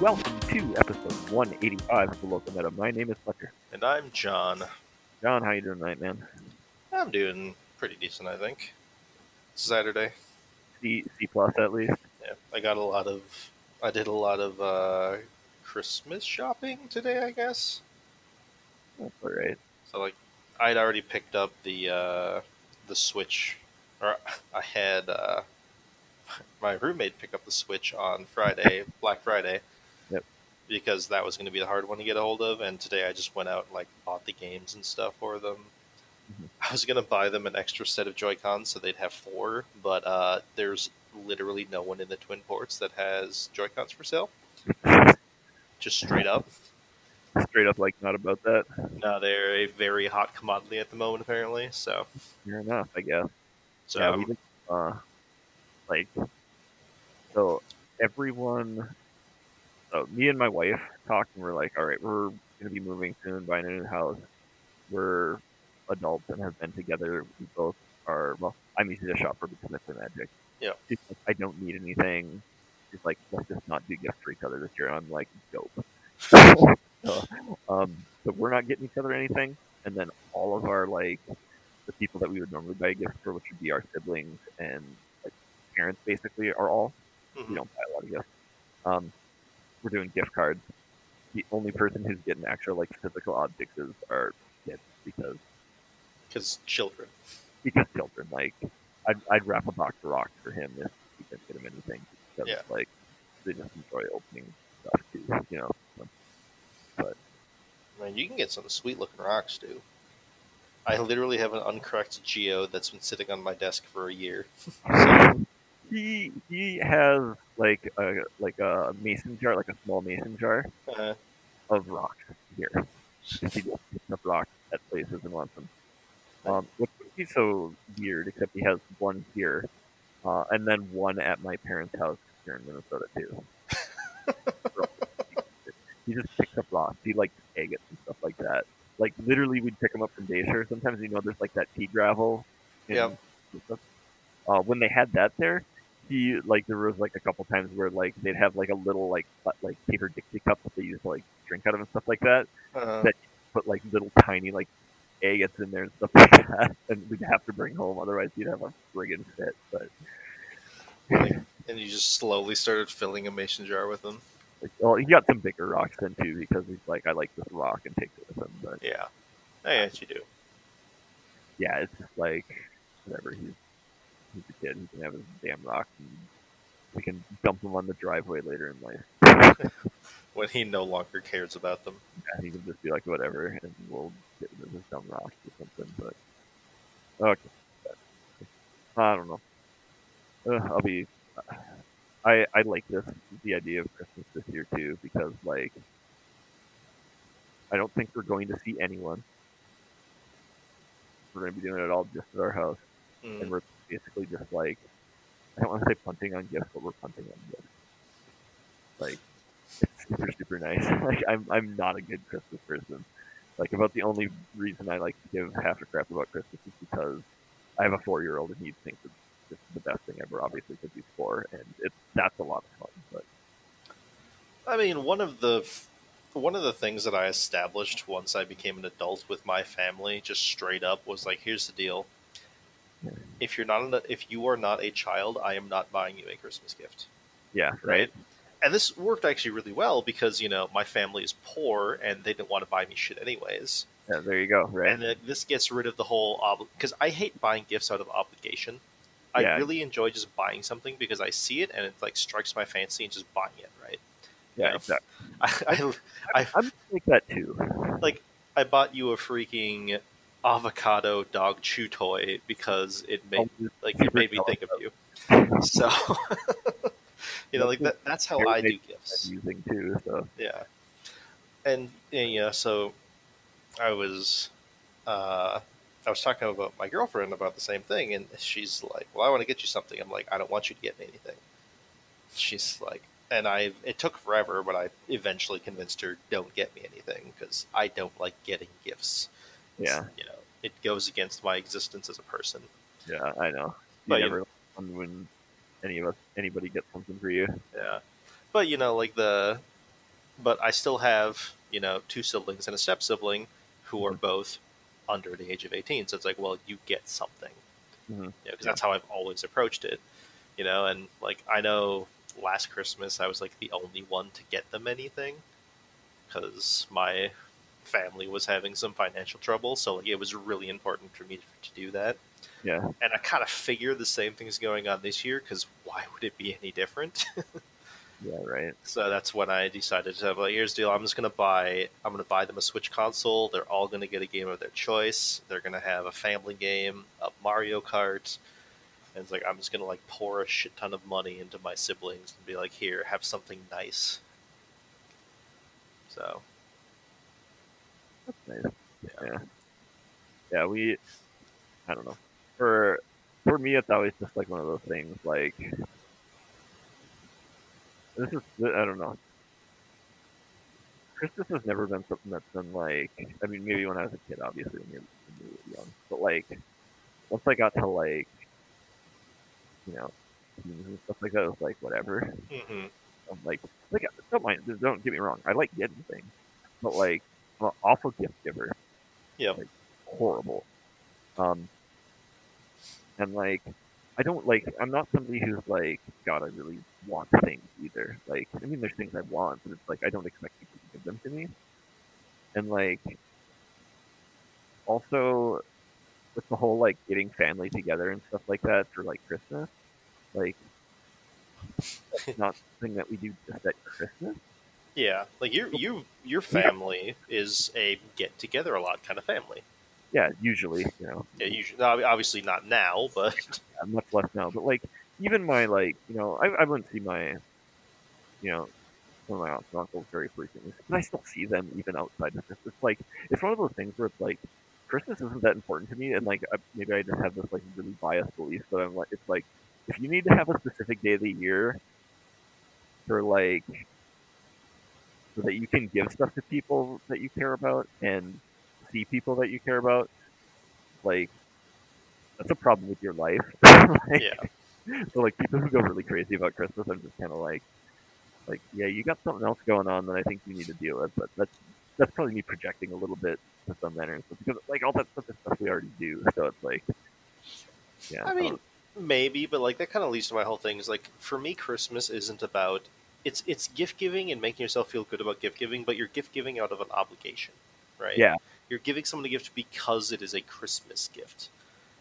Welcome to episode 185 of the Local Meta. My name is Fletcher. And I'm John. John, how you doing tonight, man? I'm doing pretty decent, I think. It's Saturday. C C plus at least. Yeah, I got a lot of. I did a lot of uh, Christmas shopping today, I guess. That's all right. So like, I'd already picked up the uh, the Switch, or I had uh, my roommate pick up the Switch on Friday, Black Friday. Because that was going to be the hard one to get a hold of, and today I just went out and like bought the games and stuff for them. Mhm. I was going to buy them an extra set of Joy Cons so they'd have four, but uh, there's literally no one in the Twin Ports that has Joy Cons for sale. Just straight up. Straight up, like not about that. No, they're a very hot commodity at the moment, apparently. So, Fair enough, I guess. so yeah, I'm- we uh, like, so everyone, so me and my wife talked and we're like, all right, we're gonna be moving soon, buying a new house. We're adults and have been together. We both are. Well, I'm easy to shop for because it's for magic. Yeah. She's like, I don't need anything. She's like, let's just not do gifts for each other this year. I'm like, dope. so, um, so we're not getting each other anything, and then all of our like the people that we would normally buy gifts for, which would be our siblings and like parents, basically, are all. Mhm. We don't buy a lot of gifts. Um, we're doing gift cards. The only person who's getting actual like physical objects is our kids because because children. because children. Like, I'd, I'd wrap a box of rocks for him if we didn't get him anything. Because, Yeah. like, they just enjoy opening stuff too, you know. So, I mean, you can get some sweet looking rocks, too. I literally have an uncorrected geo that's been sitting on my desk for a year. So, he he has like a like a mason jar, like a small mason jar uh, of rocks here. He just picks up rocks at places and wants them. Um, which would be so weird, except he has one here, uh, and then one at my parents' house here in Minnesota too. he just picks up rocks. He likes agates and stuff like that. Like literally, we'd pick them up from Bayshore. Sometimes you know there's like that pea gravel. in- Yeah. Uh, when they had that there, he like there was like a couple times where like they'd have like a little like uh, like paper Dixie cup that they used to like drink out of and stuff like that uh, That- put like little tiny like agates in there and stuff like that, and we'd have to bring home. Otherwise, you'd have a friggin' fit. But and you just slowly started filling a mason jar with them. like, well, he got some bigger rocks then too because he's like, I like this rock and takes it with him. But Yeah. I guess you do. yeah, it's just like whatever. He's he's a kid. He can have his damn rock. And we can dump them on the driveway later in life. When he no longer cares about them. Yeah, he can just be like whatever, and we'll get rid of his dumb rocks or something. But okay, I don't know. Uh, I'll be. I I like this the idea of Christmas this year too because like I don't think we're going to see anyone. We're going to be doing it all just at our house, and Mm. we're basically just like I don't want to say punting on gifts, but we're punting on gifts. Like it's super super nice. like I'm I'm not a good Christmas person. Like about the only reason I like to give half a crap about Christmas is because I have a four year old and he thinks it's just the best thing ever. Obviously, because he's four, and it's that's a lot of fun. But I mean, one of the one of the things that I established once I became an adult with my family, just straight up, was like, here's the deal. If you're not an, if you are not a child, I am not buying you a Christmas gift. yeah, right. And this worked actually really well because you know my family is poor and they didn't want to buy me shit anyways. Yeah, there you go. Right. And then this gets rid of the whole because I hate buying gifts out of obligation. I Yeah. really enjoy just buying something because I see it and it like strikes my fancy and just buying it. Right? yeah, yeah. exactly. I, I, I I'm like that too. Like I bought you a freaking avocado dog chew toy because it made Oh, like it made me think of you. So you know, like that. That's how I do gifts. using too. So Yeah, and, and yeah, so I was uh, I was talking about my girlfriend about the same thing, and she's like, "Well, I want to get you something." I'm like, "I don't want you to get me anything." She's like, and I it took forever, but I eventually convinced her, "Don't get me anything," because I don't like getting gifts. yeah, you know, it goes against my existence as a person. yeah, I know. You But, you never know when any of us anybody gets something for you. Yeah, but you know, like the but I still have you know two siblings and a step sibling who are Mhm. both under the age of 18 so it's like well you get something Mhm. you know, because Yeah. that's how I've always approached it, you know. And like I know last Christmas I was like the only one to get them anything because my family was having some financial trouble, so like it was really important for me to do that. Yeah. And I kind of figure the same thing's going on this year because why would it be any different? Yeah. Right. so that's when I decided to have like, here's the deal. I'm just gonna buy. I'm gonna buy them a Switch console. They're all gonna get a game of their choice. They're gonna have a family game, a Mario Kart. And it's like I'm just gonna like pour a shit ton of money into my siblings and be like, here, have something nice. So nice. Yeah. Yeah. We. I don't know. For for me, it's always just like one of those things. Like this is. I don't know. Christmas has never been something that's been like. I mean, maybe when I was a kid, obviously when you're, when you're young, but like once I got to like, you know, and stuff like that, it was like whatever. mhm. I'm like, like don't mind, don't get me wrong, I like getting things, but like, an awful gift giver, Yep. Like, horrible. Um, and like, I don't like, I'm not somebody who's like, God, I really want things either. Like, I mean, there's things I want, but it's like I don't expect people to give them to me. And like, also, with the whole like getting family together and stuff like that for like Christmas, like, that's not something that we do just at Christmas. Yeah, like you, you, your family is a get together a lot kind of family. Yeah, usually, you know, Yeah, usually, obviously not now, but uh, much less now. But like, even my like, you know, I, I wouldn't see my, you know, some of my aunts and uncles very frequently, but I still see them even outside of this. It's like it's one of those things where it's like Christmas isn't that important to me, and like I, maybe I just have this like really biased belief that I'm like, it's like if you need to have a specific day of the year for like so that you can give stuff to people that you care about and see people that you care about, like that's a problem with your life. Like, yeah, so like people who go really crazy about Christmas, I'm just kind of like, like yeah, you got something else going on that I think you need to deal with. But that's that's probably me projecting a little bit to some manner, so because like all that stuff is stuff we already do. So it's like, yeah, I mean, maybe, but like that kind of leads to my whole thing. Is like for me, Christmas isn't about it's it's gift giving and making yourself feel good about gift giving, but you're gift giving out of an obligation, right? Yeah. you're giving someone a gift because it is a Christmas gift,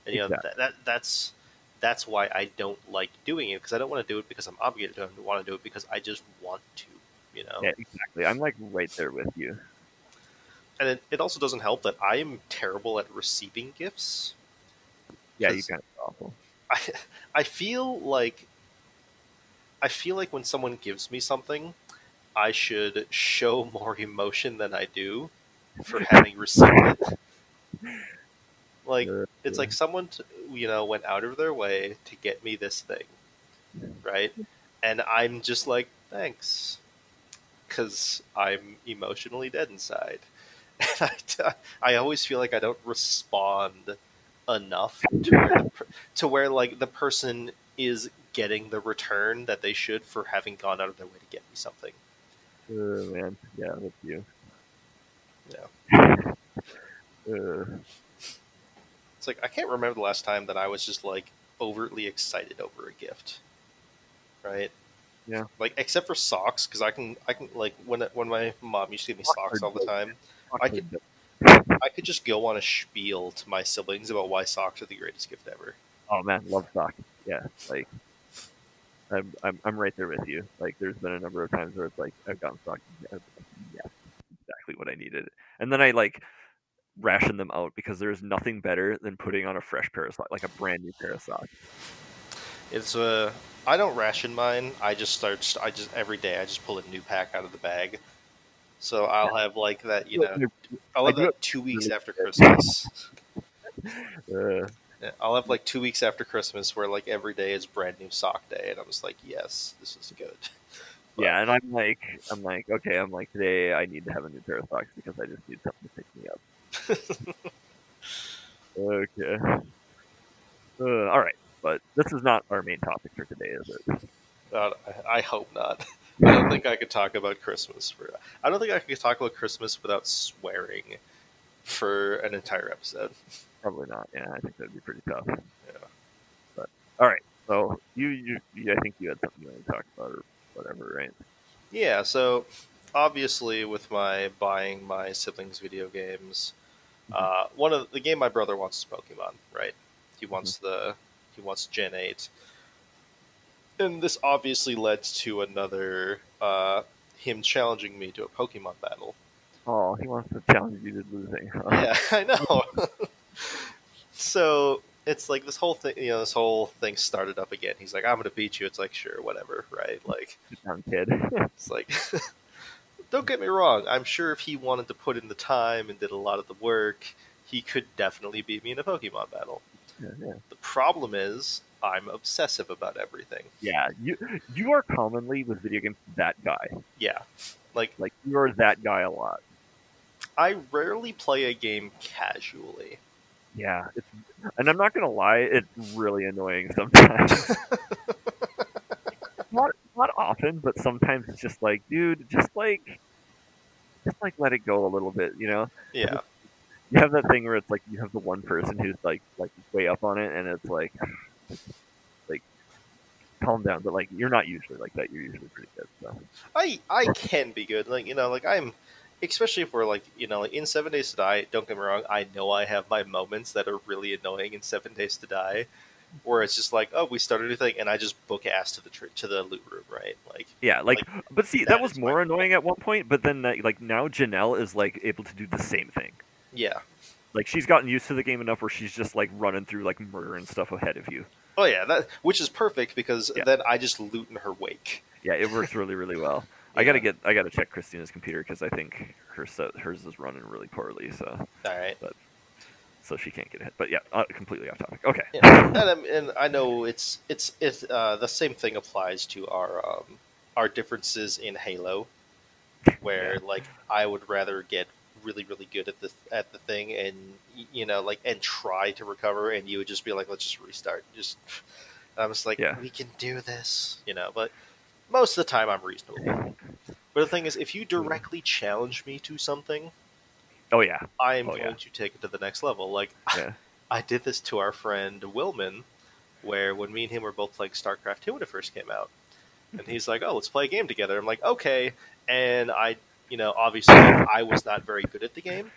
and you know Exactly. that, that that's that's why I don't like doing it because I don't want to do it because I'm obligated to. I want to do it because I just want to, you know. yeah, exactly. I'm like right there with you. And it, it also doesn't help that I am terrible at receiving gifts. Yeah, you kind of awful. I I feel like I feel like when someone gives me something, I should show more emotion than I do for having received it. Like it's like someone t- you know went out of their way to get me this thing, right? And I'm just like thanks, because I'm emotionally dead inside. And I, I always feel like I don't respond enough to where, per- to where like the person is getting the return that they should for having gone out of their way to get me something. uh, man, yeah, that's you. Yeah. Uh, It's like I can't remember the last time that I was just like overtly excited over a gift, right? Yeah. Like except for socks, because I can I can like when when my mom used to give me socks all the time, I could- I could just go on a spiel to my siblings about why socks are the greatest gift ever. Oh man, love socks. Yeah, like I'm, I'm I'm right there with you. Like there's been a number of times where it's like I've gotten I yes, exactly what I needed. And then I like ration them out because there's nothing better than putting on a fresh pair of socks, like a brand new pair of socks. It's uh I don't ration mine. I just start I just every day I just pull a new pack out of the bag. So I'll have like that, you know, I'll have that two weeks after Christmas. Uh, Yeah, I'll have like two weeks after Christmas where like every day is brand new sock day, and I'm just like, yes, this is good. yeah, and I'm like, I'm like, okay, I'm like today I need to have a new pair of socks because I just need something to pick me up. Okay. Uh, all right, but this is not our main topic for today, is it? I, I hope not. I don't think I could talk about Christmas for. I don't think I could talk about Christmas without swearing for an entire episode. Probably not. Yeah, I think that'd be pretty tough. Yeah. But all right. So you, you, you I think you had something you want to talk about or whatever, right? Yeah. So obviously, with my buying my siblings video games, uh, one of the game my brother wants is Pokemon. Right. He wants the he wants Gen eight, and this obviously led to another uh, him challenging me to a Pokemon battle. Oh, he wants to challenge you to losing. Huh? Yeah, I know. so it's like this whole thing, you know, this whole thing started up again. He's like, "I'm gonna beat you." It's like, sure, whatever, right? Like, down, kid. it's like, don't get me wrong. I'm sure if he wanted to put in the time and did a lot of the work, he could definitely beat me in a Pokemon battle. yeah, yeah. The problem is, I'm obsessive about everything. Yeah, you you are commonly with video games that guy. Yeah, like Like you are that guy a lot. I rarely play a game casually. Yeah, it's, and I'm not gonna lie, it's really annoying sometimes. not not often, but sometimes it's just like, dude, just like, just like let it go a little bit, you know. Yeah, You have that thing where it's like you have the one person who's like like way up on it, and it's like, like, calm down. But like, you're not usually like that. You're usually pretty good. So I I can be good. Like you know, like I'm, especially if we're like you know, like in Seven Days to Die. Don't get me wrong. I know I have my moments that are really annoying in Seven Days to Die, where it's just like, oh, we started a thing, and I just book ass to the tr- to the loot room, right? Like, yeah, like, but see, that, that was more annoying at one point. But then that, like now Janelle is like able to do the same thing. yeah, Like she's gotten used to the game enough where she's just like running through like murder and stuff ahead of you. oh yeah, that which is perfect because Yeah. then I just loot in her wake. Yeah, it works really really well. I gotta get I gotta check Christina's computer because I think her set, hers is running really poorly, so All right. but so she can't get hit. But yeah, uh, completely off topic. Okay. Yeah. and, I'm- and I know it's it's it's uh, the same thing applies to our um, our differences in Halo, where like I would rather get really really good at the at the thing and you know like and try to recover, and you would just be like, let's just restart. Just I'm just like, Yeah. we can do this, you know. But most of the time, I'm reasonable. But the thing is, if you hmm. directly challenge me to something, Oh yeah. I am Oh, going yeah. to take it to the next level. Like Yeah. I did this to our friend Wilman, where when me and him were both playing StarCraft 2 when it first came out. And mm-hmm. he's like, oh, let's play a game together. I'm like, okay. And I, you know, obviously I was not very good at the game.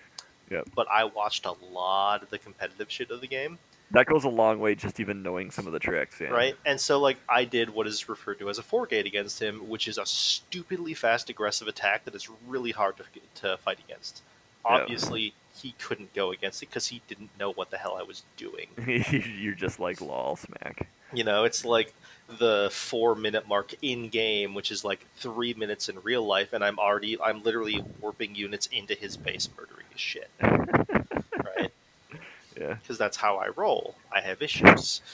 Yep. But I watched a lot of the competitive shit of the game, That goes a long way just even knowing some of the tricks. Yeah. right? And so, like, I did what is referred to as a four gate against him, which is a stupidly fast, aggressive attack that is really hard to, to fight against. Yeah. Obviously, he couldn't go against it because he didn't know what the hell I was doing. You're just like lol smack. You know, it's like the four minute mark in game, which is like three minutes in real life, and I'm already, I'm literally warping units into his base, murdering his shit. Yeah. Because that's how I roll. I have issues.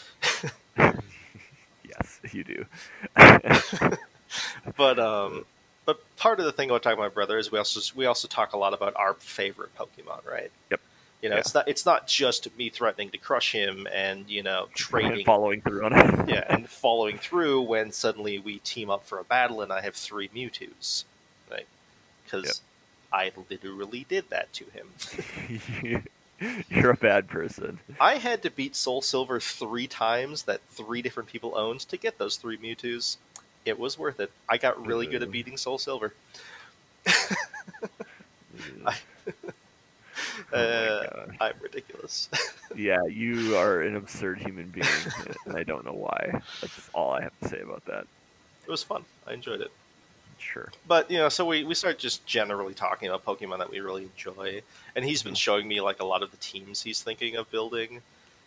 Yes, you do. But um, but part of the thing about talking about my brother is we also we also talk a lot about our favorite Pokemon, right? Yep. You know, Yeah. it's not it's not just me threatening to crush him and you know trading following through on it. yeah, and following through when suddenly we team up for a battle and I have three Mewtwo's, right? Because I literally did that to him. You're a bad person. I had to beat Soul Silver three times that three different people owned to get those three Mewtwo's. It was worth it. I got really good at Mm. beating Soul Silver. oh Uh. I'm ridiculous. Yeah, you are an absurd human being, and I don't know why. That's all I have to say about that. it was fun. I enjoyed it. Sure. But you know, so we, we start just generally talking about Pokemon that we really enjoy, and he's Mm-hmm. been showing me like a lot of the teams he's thinking of building.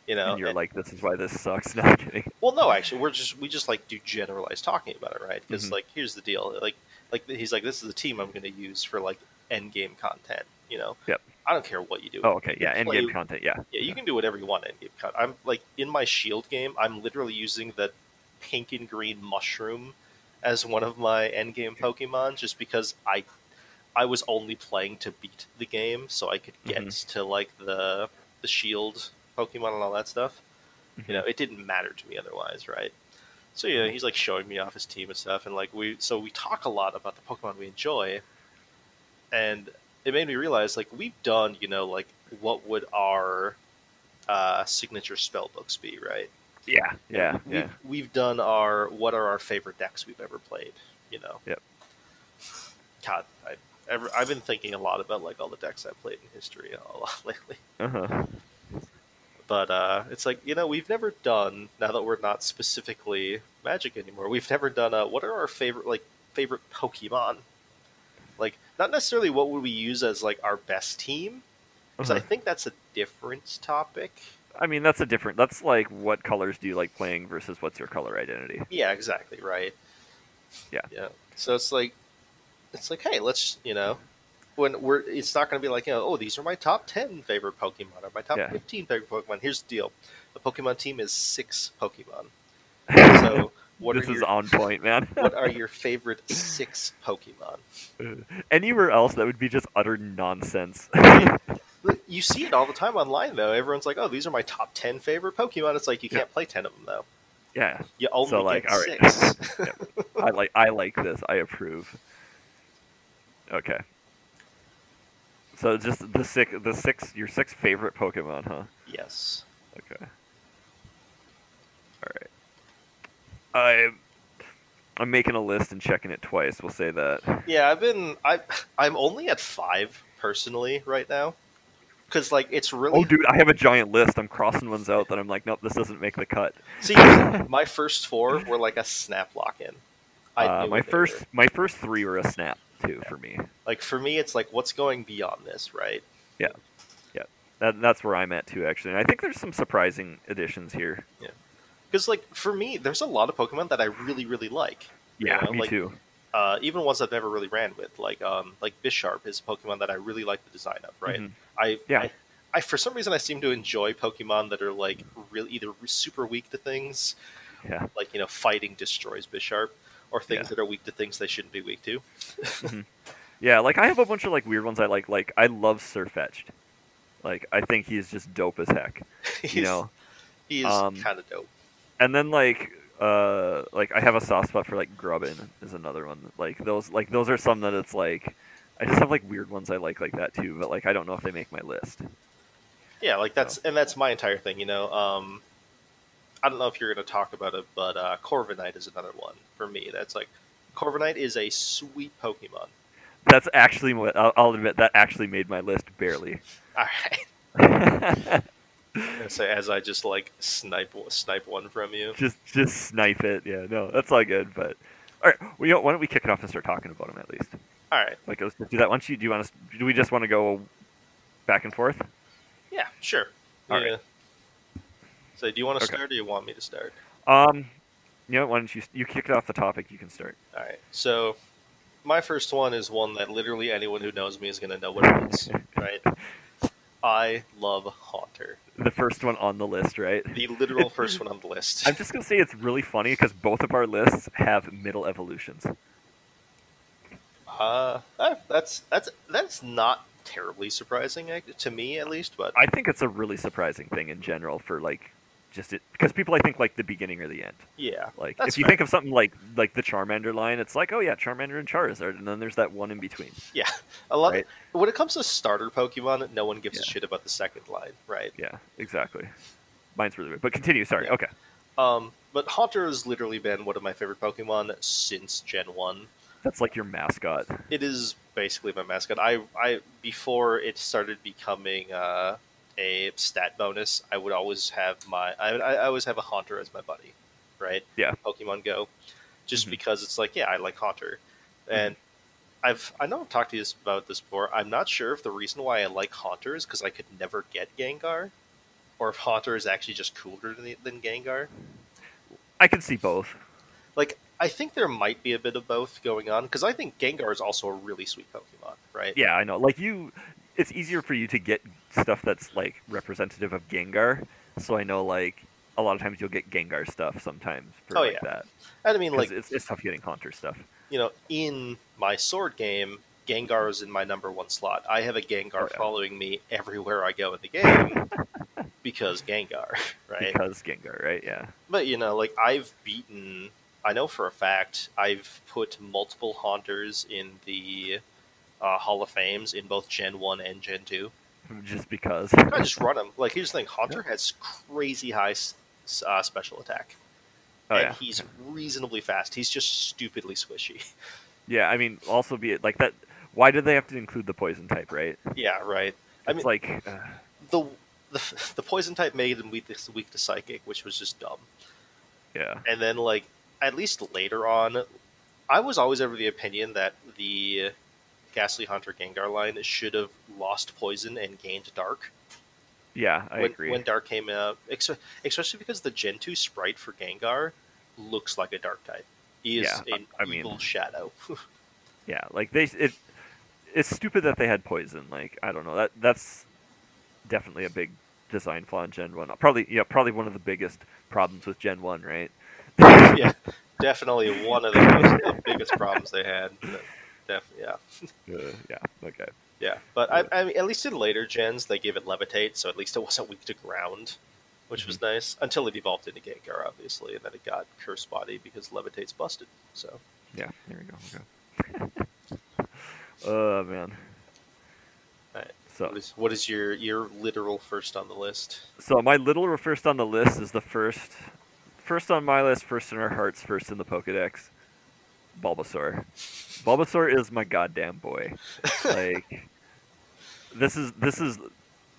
You know, and you're and- like, this is why this sucks. No, I'm kidding. Well, no, actually, we're just we just like do generalized talking about it, right? Because Mhm. like here's the deal, like like he's like this is the team I'm going to use for like end game content. You know, Yep. I don't care what you do. Oh, okay. Yeah, end game content. Yeah. Yeah, you can do whatever you want end game content. I'm like in my shield game, I'm literally using the pink and green mushroom as one of my end game Pokemon, just because I I was only playing to beat the game, so I could get Mhm. to like the the shield Pokemon and all that stuff Mhm. you know it didn't matter to me otherwise right So yeah, he's like showing me off his team and stuff, and like we so we talk a lot about the Pokemon we enjoy, and it made me realize like we've done you know like what would our uh, signature spell books be right? Yeah, yeah, we've, yeah. We've done our what are our favorite decks we've ever played. You know. Yep. God, I ever I've been thinking a lot about like all the decks I've played in history a lot lately. Uh-huh. But uh, it's like you know we've never done now that we're not specifically Magic anymore. We've never done a what are our favorite like favorite Pokemon? Like not necessarily what would we use as like our best team because I Uh-huh. think that's a different topic. I mean, that's a different. That's like what colors do you like playing versus what's your color identity? Yeah, exactly right. Yeah. yeah. So it's like it's like hey, let's you know when we're it's not going to be like you know oh these are my top ten favorite Pokemon or my top Yeah. fifteen favorite Pokemon. Here's the deal: the Pokemon team is six Pokemon. So what this are is your on point, man. what are your favorite six Pokemon? Anywhere else, that would be just utter nonsense. You see it all the time online, though. Everyone's like, "Oh, these are my top ten favorite Pokemon." It's like you can't play ten of them, though. yeah, You only So, like, get all right. six. I like. I like this. I approve. Okay. So just the six, the six, your six favorite Pokemon, huh? yes. Okay. All right. I, I'm making a list and checking it twice. We'll say that. Yeah, I've been. I I'm only at five personally right now, because like it's really. Oh, dude, I have a giant list. I'm crossing ones out that I'm like, nope, this doesn't make the cut. See, my first four were like a snap lock in. Uh, my first, my first three were a snap too for me. like for me, it's like what's going beyond this, right? Yeah, yeah. That, that's where I'm at too, actually. And I think there's some surprising additions here. Yeah, Because like for me, there's a lot of Pokemon that I really really like. you Yeah, know, me like, too. Uh, even ones I've never really ran with, like um, like Bisharp is a Pokemon that I really like the design of. Right, Mhm. I, Yeah. I I for some reason I seem to enjoy Pokemon that are like really either super weak to things, Yeah. like you know fighting destroys Bisharp, or things Yeah. that are weak to things they shouldn't be weak to. Yeah, like I have a bunch of like weird ones I like. Like I love Sirfetch'd. Like I think he's just dope as heck. He's, You know. he's um, kind of dope. And then like uh like I have a soft spot for like Grubbin is another one. Like those like those are some that it's like I just have like weird ones I like like that too, but like I don't know if they make my list. Yeah, like that's and that's my entire thing. You know, um, I don't know if you're going to talk about it, but uh, Corviknight is another one for me. That's like Corviknight is a sweet Pokemon. That's actually what I'll, I'll admit that actually made my list barely. All right. So as I just like snipe snipe one from you. just just snipe it. Yeah, no, that's all good. But all right, well, you know, why don't we kick it off and start talking about them at least? All right. Like let's do that. Once you do, you want us? Do we just want to go back and forth? Yeah. Sure. All yeah. right. So do you want to Okay. start, or do you want me to start? Um, you know, why don't you you kick it off the topic? You can start. All right. So my first one is one that literally anyone who knows me is going to know what it is. right. I love Haunter. The first one on the list, right? The literal first one on the list. I'm just gonna say it's really funny because both of our lists have middle evolutions. Uh, uh, that's that's that's not terribly surprising eh, to me, at least. But I think it's a really surprising thing in general for like just it because people I think like the beginning or the end. yeah, Like if you fair. think of something like like the Charmander line, it's like oh yeah, Charmander and Charizard, and then there's that one in between. yeah. A lot. Right. When it comes to starter Pokemon, no one gives a shit about the second line, right? Yeah, exactly. Mine's really weird, but continue. Sorry. Yeah. Okay, Um, but Haunter has literally been one of my favorite Pokemon since Gen One. that's like your mascot. It is basically my mascot. I, I before it started becoming uh, a stat bonus, I would always have my I, I always have a Haunter as my buddy, right? Yeah. Pokemon Go, just Mhm. because it's like yeah, I like Haunter, and I've I know I've talked to you about this before. I'm not sure if the reason why I like Haunter is because I could never get Gengar, or if Haunter is actually just cooler than, than Gengar. I can see both. Like I think there might be a bit of both going on because I think Gengar is also a really sweet Pokemon, right? Yeah, I know. Like you, it's easier for you to get stuff that's like representative of Gengar. So I know like a lot of times you'll get Gengar stuff sometimes for Oh, like yeah. that. And I mean like it's, it's tough getting Haunter stuff. you know, in my sword game, Gengar is in my number one slot. I have a Gengar Oh, yeah. following me everywhere I go in the game because Gengar, right? because Gengar, right? Yeah. But you know, like I've beaten. I know for a fact I've put multiple Haunters in the uh, Hall of Fames in both Gen One and Gen Two. Just because. I just run him. Like here's the thing: Haunter has crazy high uh, special attack, Oh, and yeah. he's reasonably fast. He's just stupidly squishy. Yeah, I mean, also be it like that. Why did they have to include the poison type, right? yeah, right. I mean, like, uh, the, the the poison type made him weak to, weak to psychic, which was just dumb. yeah, And then like at least later on, I was always of the opinion that the Gastly Haunter Gengar line should have lost poison and gained dark. yeah, I when, agree. when dark came out, especially because the Gen two sprite for Gengar looks like a dark type. He is Yeah, an I mean- evil shadow. Yeah, like they it. It's stupid that they had poison. Like I don't know that that's definitely a big design flaw in Gen One. Probably yeah, probably one of the biggest problems with Gen One, right? yeah, definitely one of the, most, the biggest problems they had. Definitely, yeah. Uh, yeah. Okay. Yeah, but I, I mean, at least in later gens, they gave it levitate, so at least it wasn't weak to ground, which was nice. Until it evolved into Gengar, obviously, and then it got Curse Body because levitate's busted. So Yeah. There we go. Okay. oh man. So what is what is your your literal first on the list? So my literal first on the list is the first, first on my list, first in our hearts, first in the Pokedex, Bulbasaur. Bulbasaur is my goddamn boy. Like, this is this is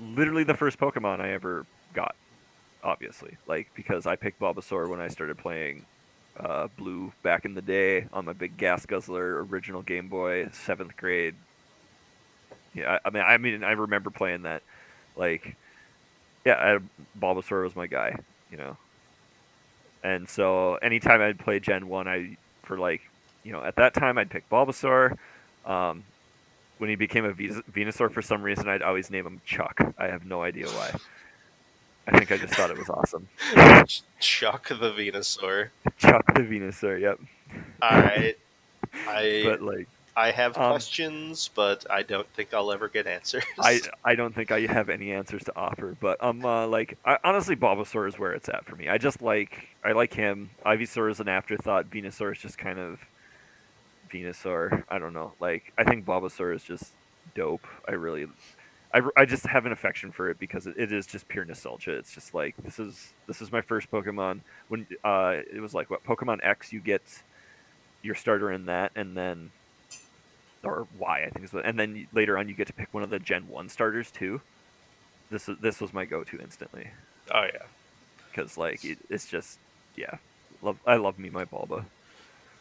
literally the first Pokemon I ever got. Obviously, like because I picked Bulbasaur when I started playing uh, Blue back in the day on my big Gas Guzzler original Game Boy, seventh grade. Yeah, I I mean, I mean, I remember playing that. Like, yeah, I, Bulbasaur was my guy, you know. And so anytime I'd play Gen One, I for like, you know, at that time I'd pick Bulbasaur. Um, when he became a Venusaur, for some reason I'd always name him Chuck. I have no idea why. I think I just thought it was awesome. Chuck the Venusaur. Chuck the Venusaur. Yep. All right, I But like, I have um, questions, but I don't think I'll ever get answers. I I don't think I have any answers to offer, but um, uh, like I, honestly, Bulbasaur is where it's at for me. I just like I like him. Ivysaur is an afterthought. Venusaur is just kind of Venusaur. I don't know. Like I think Bulbasaur is just dope. I really, I, I just have an affection for it because it, it is just pure nostalgia. It's just like this is this is my first Pokemon. When uh, it was like what Pokemon X, you get your starter in that, and then or Y, I think is what, and then later on you get to pick one of the Gen One starters too. This is this was my go-to instantly oh yeah. because like it, it's just yeah, love I love me my Bulba.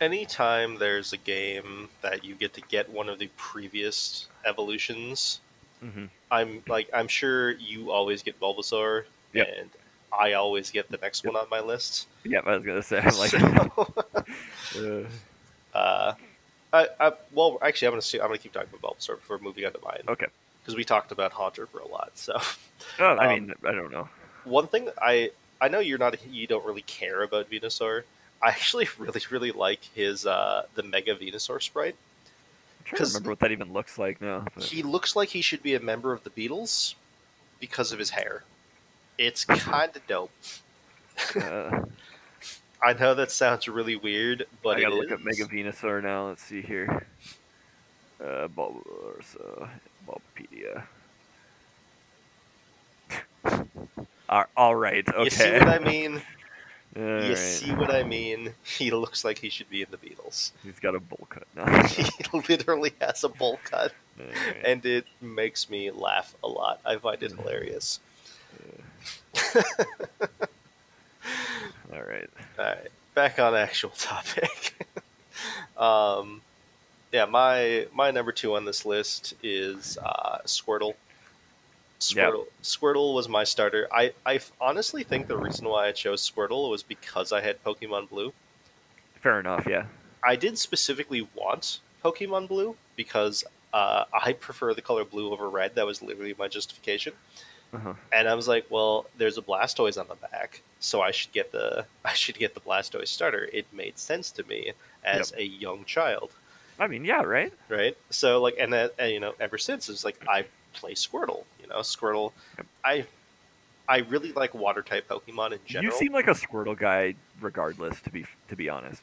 Anytime there's a game that you get to get one of the previous evolutions, hmm I'm like I'm sure you always get Bulbasaur, Yep. and I always get the next Yep. one on my list. Yeah, I was gonna say I'm like, So, uh, uh, I, I well actually I'm gonna see, I'm gonna keep talking about Bulbasaur before moving on to mine okay. because we talked about Haunter for a lot. So Oh, I Um, mean, I don't know. one thing I I know you're not you don't really care about Venusaur. I actually really really like his uh, the Mega Venusaur sprite. I'm trying to remember what that even looks like now. but- He looks like he should be a member of the Beatles because of his hair. It's kind of dope. uh, I know that sounds really weird, but I gotta look at. Mega Venusaur now. Let's see here. Uh, Bulb, so Bulbapedia. all all right. Okay. You see what I mean? All you right. see what I mean? He looks like he should be in the Beatles. He's got a bowl cut now. he literally has a bowl cut, right. and it makes me laugh a lot. I find it hilarious. All right. All right, back on actual topic. um, yeah, my my number two on this list is uh, Squirtle. Squirtle, Squirtle was my starter. I, I honestly think the reason why I chose Squirtle was because I had Pokemon Blue. Fair enough. Yeah. I did specifically want Pokemon Blue because uh, I prefer the color blue over red. That was literally my justification. Uh-huh. And I was like, well, there's a Blastoise on the back, so I should get the I should get the Blastoise starter. It made sense to me as a young child, I mean, yeah. Right. right? So like, and that, and you know, ever since it's like I play Squirtle. You know, Squirtle. Yep. I I really like water type Pokemon in general. You seem like a Squirtle guy, regardless. To be to be honest,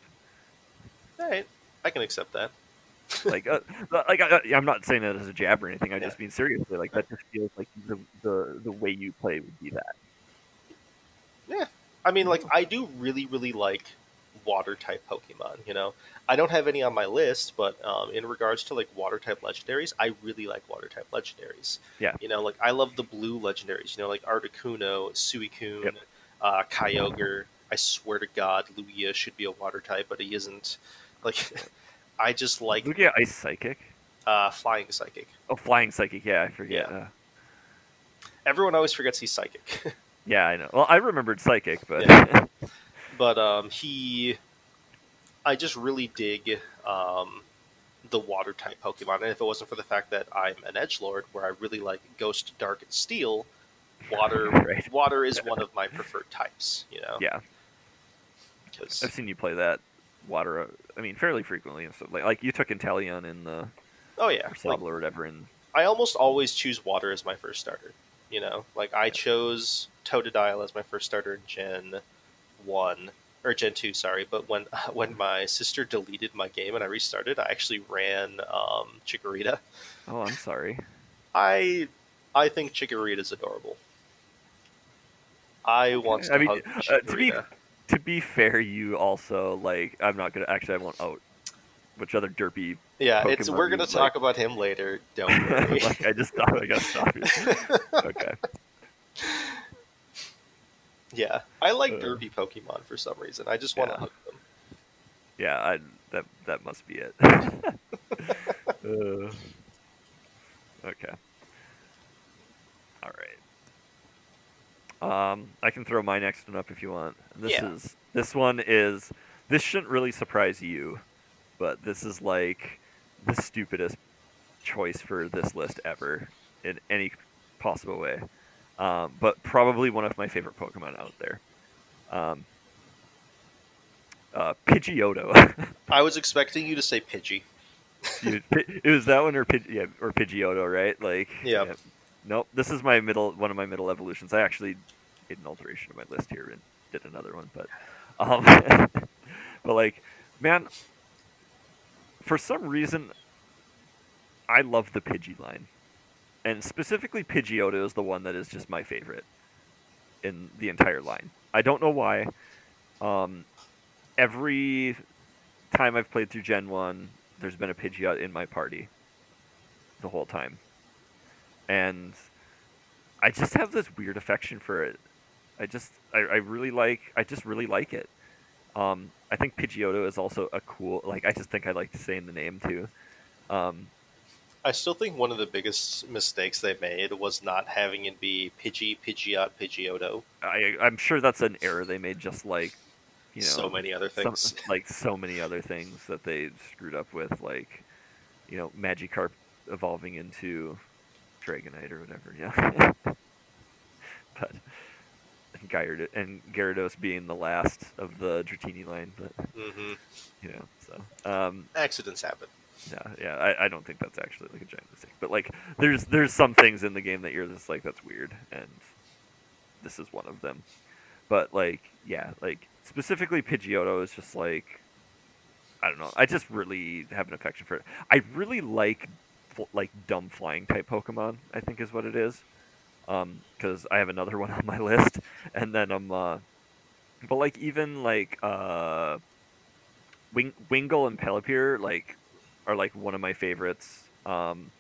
Alright, I can accept that. like uh, like I, I'm not saying that as a jab or anything. I Yeah. just mean seriously. Like that just feels like the the the way you play would be that. Yeah, I mean, like, I do really, really like water type Pokemon. You know, I don't have any on my list, but um, in regards to like water type legendaries, I really like water type legendaries. Yeah. You know, like I love the blue legendaries. You know, like Articuno, Suicune, Yep. uh, Kyogre. I swear to God, Lugia should be a water type, but he isn't. Like, I just like at Ice Psychic. uh, Flying Psychic. Oh, Flying Psychic. Yeah, I forget. Yeah. Uh, Everyone always forgets he's psychic. yeah, I know. Well, I remembered Psychic, but Yeah. but um, he, I just really dig um, the water type Pokemon, and if it wasn't for the fact that I'm an Edge Lord, where I really like Ghost, Dark, and Steel, water Right. water is one of my preferred types. You know, yeah, 'cause- I've seen you play that water. uh, I mean, fairly frequently and stuff. Like, like you took Inteleon in the oh yeah, or Sable or whatever, and I almost always choose water as my first starter. You know, like I chose Totodile as my first starter in Gen one or Gen two, sorry. But when when my sister deleted my game and I restarted, I actually ran um, Chikorita. oh, I'm sorry. I I think Chikorita is adorable. I want to I mean, hug uh, to be- to be fair, you also like. I'm not gonna actually. I won't out which other derpy. yeah, it's we're gonna talk like. about him later. Don't worry. like I just thought I gotta stop you. Okay. Yeah, I like Uh. derpy Pokemon for some reason. I just want to Yeah. hug them. Yeah, I, that that must be it. uh, okay. All right. Um, I can throw my next one up if you want. This Yeah. is this one is this shouldn't really surprise you, but this is like the stupidest choice for this list ever in any possible way. Um, but probably one of my favorite Pokemon out there. Um, uh, Pidgeotto. I was expecting you to say Pidgey. It was that one or Pidge, yeah, or Pidgeotto, right? Like, Yeah. Nope. This is my middle, one of my middle evolutions. I actually made an alteration of my list here and did another one, but, um, but like, man, for some reason, I love the Pidgey line, and specifically Pidgeotto is the one that is just my favorite in the entire line. I don't know why. Um, every time I've played through Gen One, there's been a Pidgeot in my party the whole time, and I just have this weird affection for it. I just, I, I really like, I just really like it. Um, I think Pidgeotto is also a cool, like, I just think I like saying the name too. Um, I still think one of the biggest mistakes they made was not having it be Pidgey, Pidgeot, Pidgeotto. I, I'm sure that's an error they made, just like, you know, so many other some- things. like so many other things that they screwed up with, like, you know, Magikarp evolving into Dragonite or whatever. Yeah, but and Gyarados, and Gyarados being the last of the Dratini line, but hmm you know, so um, Accidents happen. Yeah, yeah, I, I don't think that's actually like a giant mistake. But like, there's there's some things in the game that you're just like that's weird, and this is one of them. But like, yeah, like specifically Pidgeotto is just like, I don't know. I just really have an affection for it. I really like like dumb flying type Pokemon. I think is what it is. Um, because I have another one on my list, and then I'm uh, but like even like uh, Wing Wingull and Pelipper like are like one of my favorites. Um,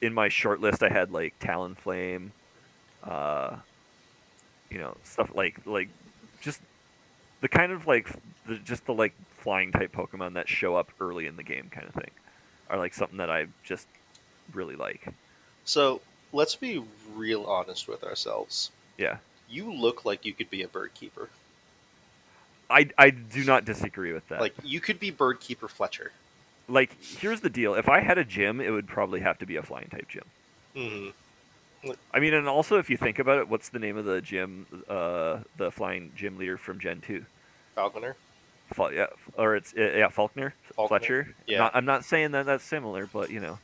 in my short list, I had like Talonflame, uh, you know, stuff like like just the kind of like the, just the like flying type Pokemon that show up early in the game, kind of thing, are like something that I just really like. So let's be real honest with ourselves. Yeah, You look like you could be a bird keeper. I I do not disagree with that. Like you could be bird keeper Fletcher. Like here's the deal: if I had a gym, it would probably have to be a flying type gym. hmm I mean, and also if you think about it, what's the name of the gym, uh, the flying gym leader from Gen two? Falconer. Fal- yeah, or it's uh, yeah Falkner, Falkner, Fletcher. yeah. Not- I'm not saying that that's similar, but you know,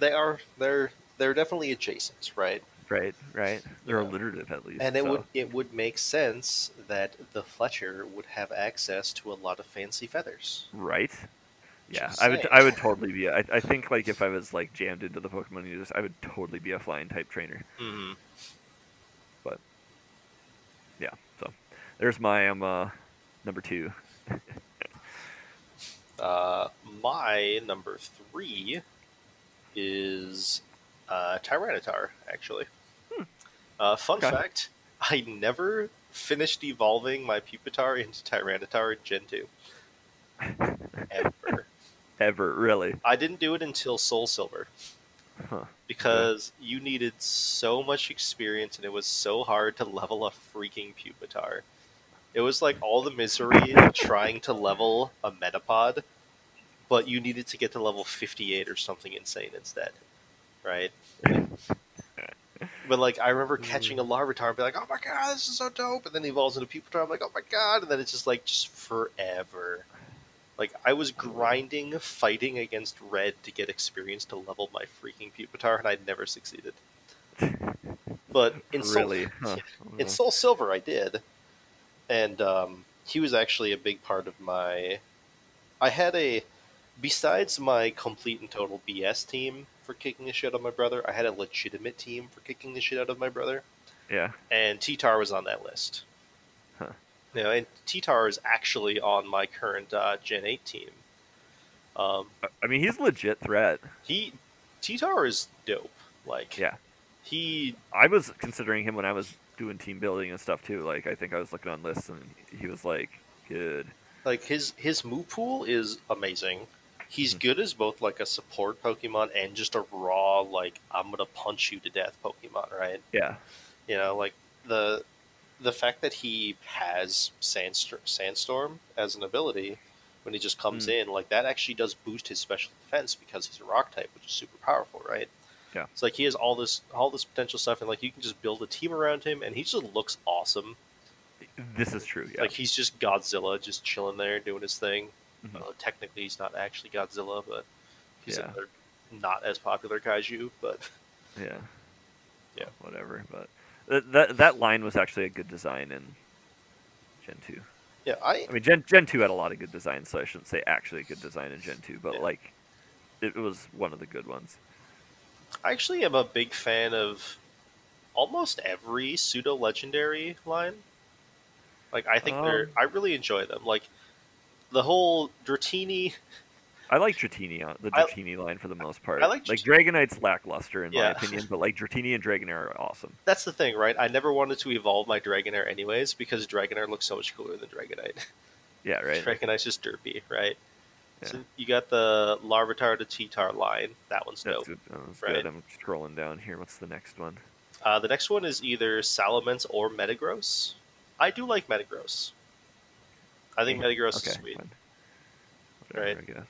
They are they're they're definitely adjacent, right? right? Right. They're Yeah. alliterative at least. And it so- would it would make sense that the Fletcher would have access to a lot of fancy feathers. right. Yeah, I would. I would totally be. I, I think like if I was like jammed into the Pokemon universe, I would totally be a flying type trainer. Mm-hmm. But yeah. So there's my um uh, number two. Uh, my number three is uh, Tyranitar, actually. Uh, fun Hmm. Okay. fact I never finished evolving my Pupitar into Tyranitar in Gen 2. Ever. Really? I didn't do it until Soul Silver Huh. because you needed so much experience and it was so hard to level a freaking Pupitar. It was like all the misery of trying to level a Metapod, but you needed to get to level 58 or something insane instead. Right? But like I remember mm. catching a Larvitar and be like, "Oh my god, this is so dope!" And then he evolves into Pupitar. I'm like, "Oh my god!" And then it's just like just forever. Like I was grinding, fighting against Red to get experience to level my freaking Pupitar, and I'd never succeeded. But in Soul. Huh. in Soul Silver, I did, and um, he was actually a big part of my. I had a, besides my complete and total BS team for kicking the shit out of my brother, I had a legitimate team for kicking the shit out of my brother, yeah. and T-Tar was on that list. Know, and T-Tar is actually on my current uh, Gen Eight team. Um, I- mean, he's a legit threat. he T-Tar is dope. Like, Yeah. he I was considering him when I was doing team building and stuff too. Like, I think I was looking on lists and he was like good. like his his move pool is amazing. He's Mhm. good as both like a support Pokemon and just a raw like I'm gonna punch you to death Pokemon, right? Yeah. You know, like the the fact that he has Sandst- Sandstorm as an ability when he just comes Mm. in, like that actually does boost his special defense because he's a rock type, which is super powerful, right? Yeah. It's like he has all this all this potential stuff, and like you can just build a team around him, and he just looks awesome. This is true. Yeah. Like he's just Godzilla, just chilling there doing his thing. Mhm. Uh, technically, he's not actually Godzilla, but he's Yeah. another not as popular kaiju. But Yeah. Yeah. Whatever. But that, that that line was actually a good design in Gen two. yeah, I I mean, Gen Gen two had a lot of good designs, so I shouldn't say actually a good design in Gen two, but Yeah. like it was one of the good ones. I actually am a big fan of almost every pseudo legendary line. Like I think they're Um, I really enjoy them. Like the whole Dratini. I like Dratini, on the I- line for the most part. I like like Dragonite's lackluster in my opinion, but like Dratini and Dragonair are awesome. That's the thing, right? I never wanted to evolve my Dragonair anyways because Dragonair looks so much cooler than Dragonite. Yeah, right. Dragonite's just derpy, right? Yeah. So you got the Larvitar to T-Tar line. That one's That's dope. good. That's Right. good. I'm scrolling down here. What's the next one? Uh, the next one is either Salamence or Metagross. I do like Metagross. I think Metagross okay, is sweet. Whatever, Right.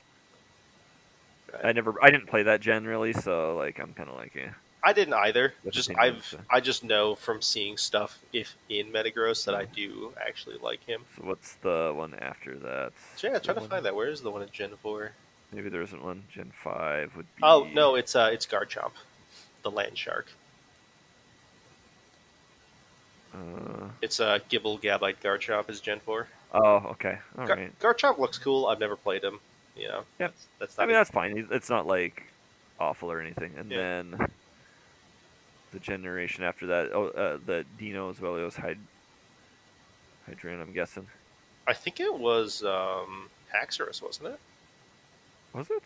I guess. Right. I never, I didn't play that gen really, so like I'm kind of like, eh. I didn't either. The Just I've so. I just know from seeing stuff if in Metagross that I do actually like him. So what's the one after that? So yeah, trying to find that. Where is the one in Gen Four? Maybe there isn't one. Gen five would be. Oh no, it's uh it's Garchomp, the land shark. Uh, It's uh Gible Gabite Garchomp is Gen Four. oh, okay. All Gar- right. Garchomp looks cool. I've never played him. You know, Yep. that's, that's I mean, that's fine. It's not like awful or anything. And Yeah. then the generation after that, oh, uh, the Dino as well. It was Hyd- Hydran, I'm guessing. I think it was um Haxorus, wasn't it? Was it?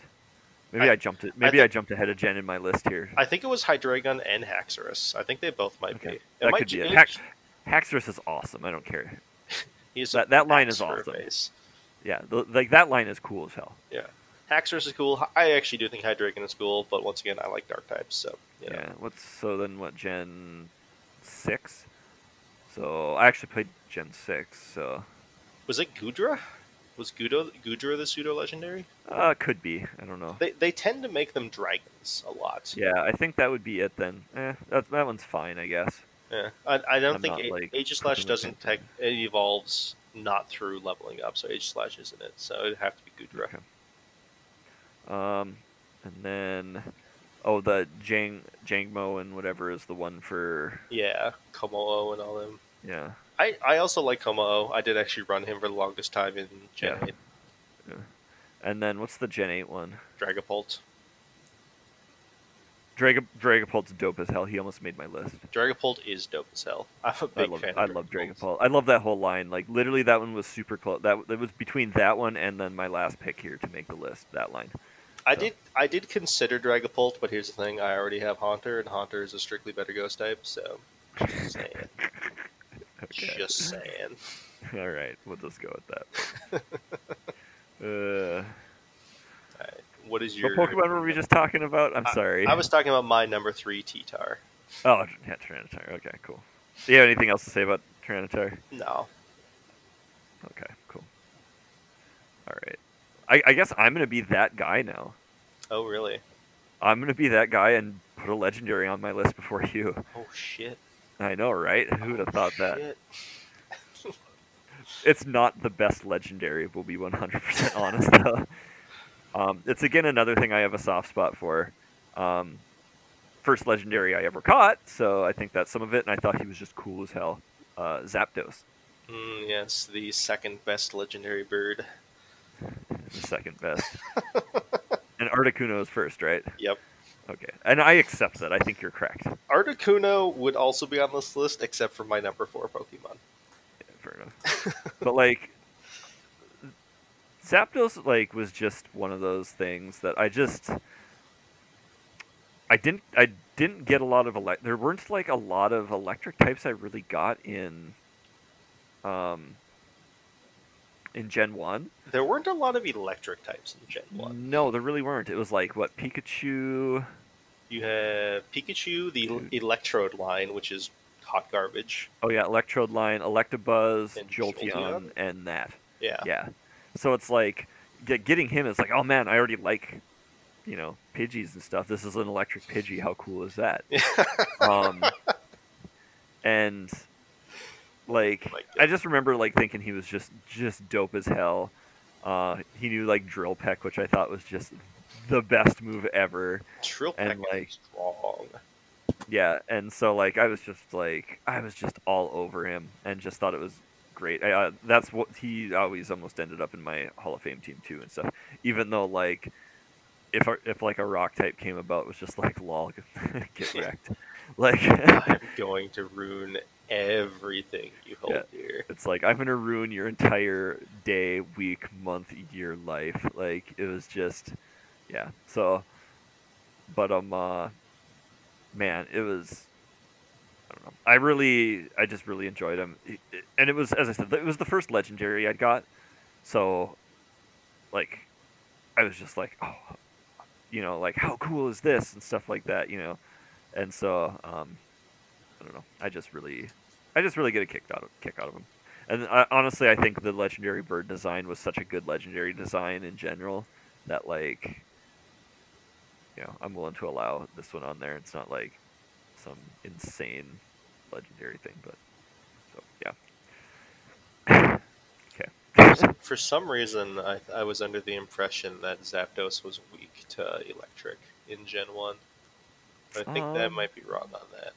Maybe I- I, jumped it. Maybe thi- I jumped ahead of Gen in my list here. I think it was Hydreigon and Haxorus. I think they both might Okay. be. It That might could be it. Hax- Haxorus is awesome. I don't care. that- that line is awesome. face. Yeah, like that line is cool as hell. Yeah. Haxorus is cool. I actually do think Hydreigon is cool, but once again, I like dark types, so you know. Yeah. What's so then? What Gen six? So I actually played Gen six. So Was it Goodra? Was Gudo Goodra the pseudo legendary? uh, could be. I don't know. They they tend to make them dragons a lot. Yeah, I think that would be it then. Eh, that, that one's fine, I guess. Yeah. I, I don't I'm think A- like, Aegislash doesn't tech it evolves not through leveling up, so Aegislash isn't it. So it'd have to be Goodra. Okay. Um, and then Oh, the Jang Jangmo and whatever is the one for Yeah, Komodo and all them. yeah. I, I also like Komodo. I did actually run him for the longest time in Gen Yeah. 8 And then what's the Gen 8 one? Dragapult. Drag Dragapult's dope as hell. He almost made my list. Dragapult is dope as hell. I'm a I big love fan. I love Dragapult. I love that whole line. Like literally that one was super close. That it was between that one and then my last pick here to make the list. That line. I So- did I did consider Dragapult, but here's the thing: I already have Haunter, and Haunter is a strictly better Ghost type. So, just saying, Okay. just saying. All right, we'll just go with that. uh, What is what your Pokemon were we just talking about? I'm I- sorry. I was talking about my number three T-Tar. Oh, yeah, Tyranitar. Okay, cool. Do you have anything else to say about Tyranitar? No, Okay, cool. All right. I, I guess I'm gonna be that guy now. oh really? I'm gonna be that guy and put a legendary on my list before you. Oh shit! I know, right? Who would have oh, thought that? It's not the best legendary. We'll be 100% honest. Though. Um, it's again another thing I have a soft spot for. Um, first legendary I ever caught, so I think that's some of it. And I thought he was just cool as hell. Uh, Zapdos, Mm, yes, the second best legendary bird. the second best, and Articuno is first, right? Yep. Okay, and I accept that. I think you're correct. Articuno would also be on this list, except for my number four Pokemon. Yeah, fair enough. but like Zapdos like was just one of those things that I just I didn't I didn't get a lot of elect there weren't like a lot of electric types I really got in um in Gen 1. There weren't a lot of electric types in Gen 1. No, there really weren't. It was like what Pikachu You have Pikachu, the Dude. Electrode line, which is hot garbage. Oh yeah, Electrode Line, Electabuzz, And Jolteon, Jolteon? and that. Yeah. Yeah. So it's like get, getting him is like, oh man, I already like, you know, Pidgeys and stuff. This is an electric Pidgey. How cool is that? um, and like, Like I just remember like thinking he was just just dope as hell. Uh, he knew like Drill Peck, which I thought was just the best move ever. Trill And, Peck like- strong. Yeah, and so like I was just like I was just all over him and just thought it was great. I, uh, that's what he always almost ended up in my Hall of Fame team too and stuff. Even though like if a, if like a rock type came about, it was just like lol, get wrecked. Like I'm going to ruin everything you hold Yeah. dear. it's like I'm gonna ruin your entire day, week, month, year life. Like it was just, yeah. So, but um, uh, man, it was. Know. I really, I just really enjoyed him, and it was, as I said, it was the first legendary I'd got. So, like, I was just like, oh, you know, like how cool is this and stuff like that, you know, and so, um, I don't know. I just really, I just really get a kick out of kick out of him. And I, honestly, I think the legendary bird design was such a good legendary design in general that like, you know, I'm willing to allow this one on there. It's not like some insane legendary thing, but so yeah. okay. For some reason, I, I was under the impression that Zapdos was weak to electric in Gen 1. But I think that Um, might be wrong on that.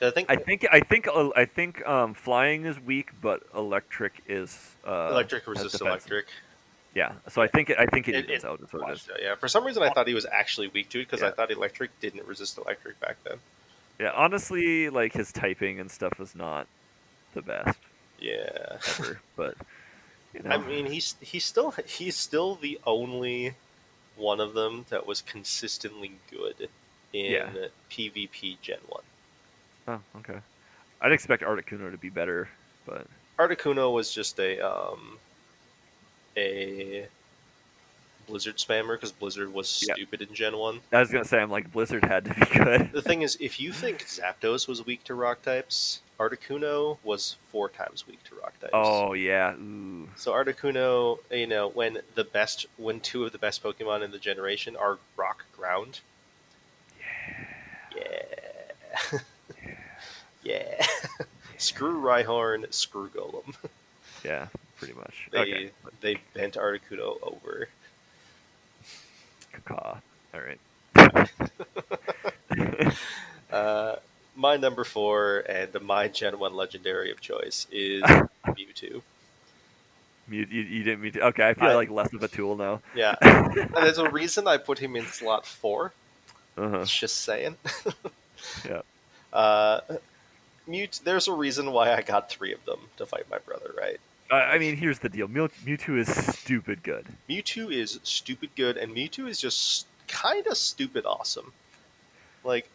I think, I think I think uh, I think um, flying is weak, but electric is uh, electric resists electric. Yeah, so I think it, I think it, It- it out. Is what it is. Yeah, for some reason I thought he was actually weak to it because I thought electric didn't resist electric back then. Yeah, honestly, like his typing and stuff was not the best Yeah. ever, but you know, I mean, he's he's still he's still the only one of them that was consistently good in Yeah. PvP Gen One. oh, okay. I'd expect Articuno to be better, but Articuno was just a um, a Blizzard spammer because Blizzard was Yeah. stupid in Gen One. I was gonna say I'm like Blizzard had to be good. The thing is, if you think Zapdos was weak to rock types, Articuno was four times weak to rock types. Oh yeah, ooh, So Articuno, you know, when the best, when two of the best Pokemon in the generation are Rock Ground. Yeah. Yeah. Yeah. Screw Rhyhorn, screw Golem. yeah, pretty much. They okay, they bent Articuno over. Kaka. All right. uh, my number four and my Gen One legendary of choice is Mewtwo. You, you, you, didn't mean to. Okay, I feel I, like less of a tool now. Yeah, and there's a reason I put him in slot 4 uh-huh. Just saying. yeah. Uh, mute. There's a reason why I got three of them to fight my brother, right? I mean, here's the deal. Mew, Mewtwo is stupid good. Mewtwo is stupid good, and Mewtwo is just kind of stupid awesome. Like,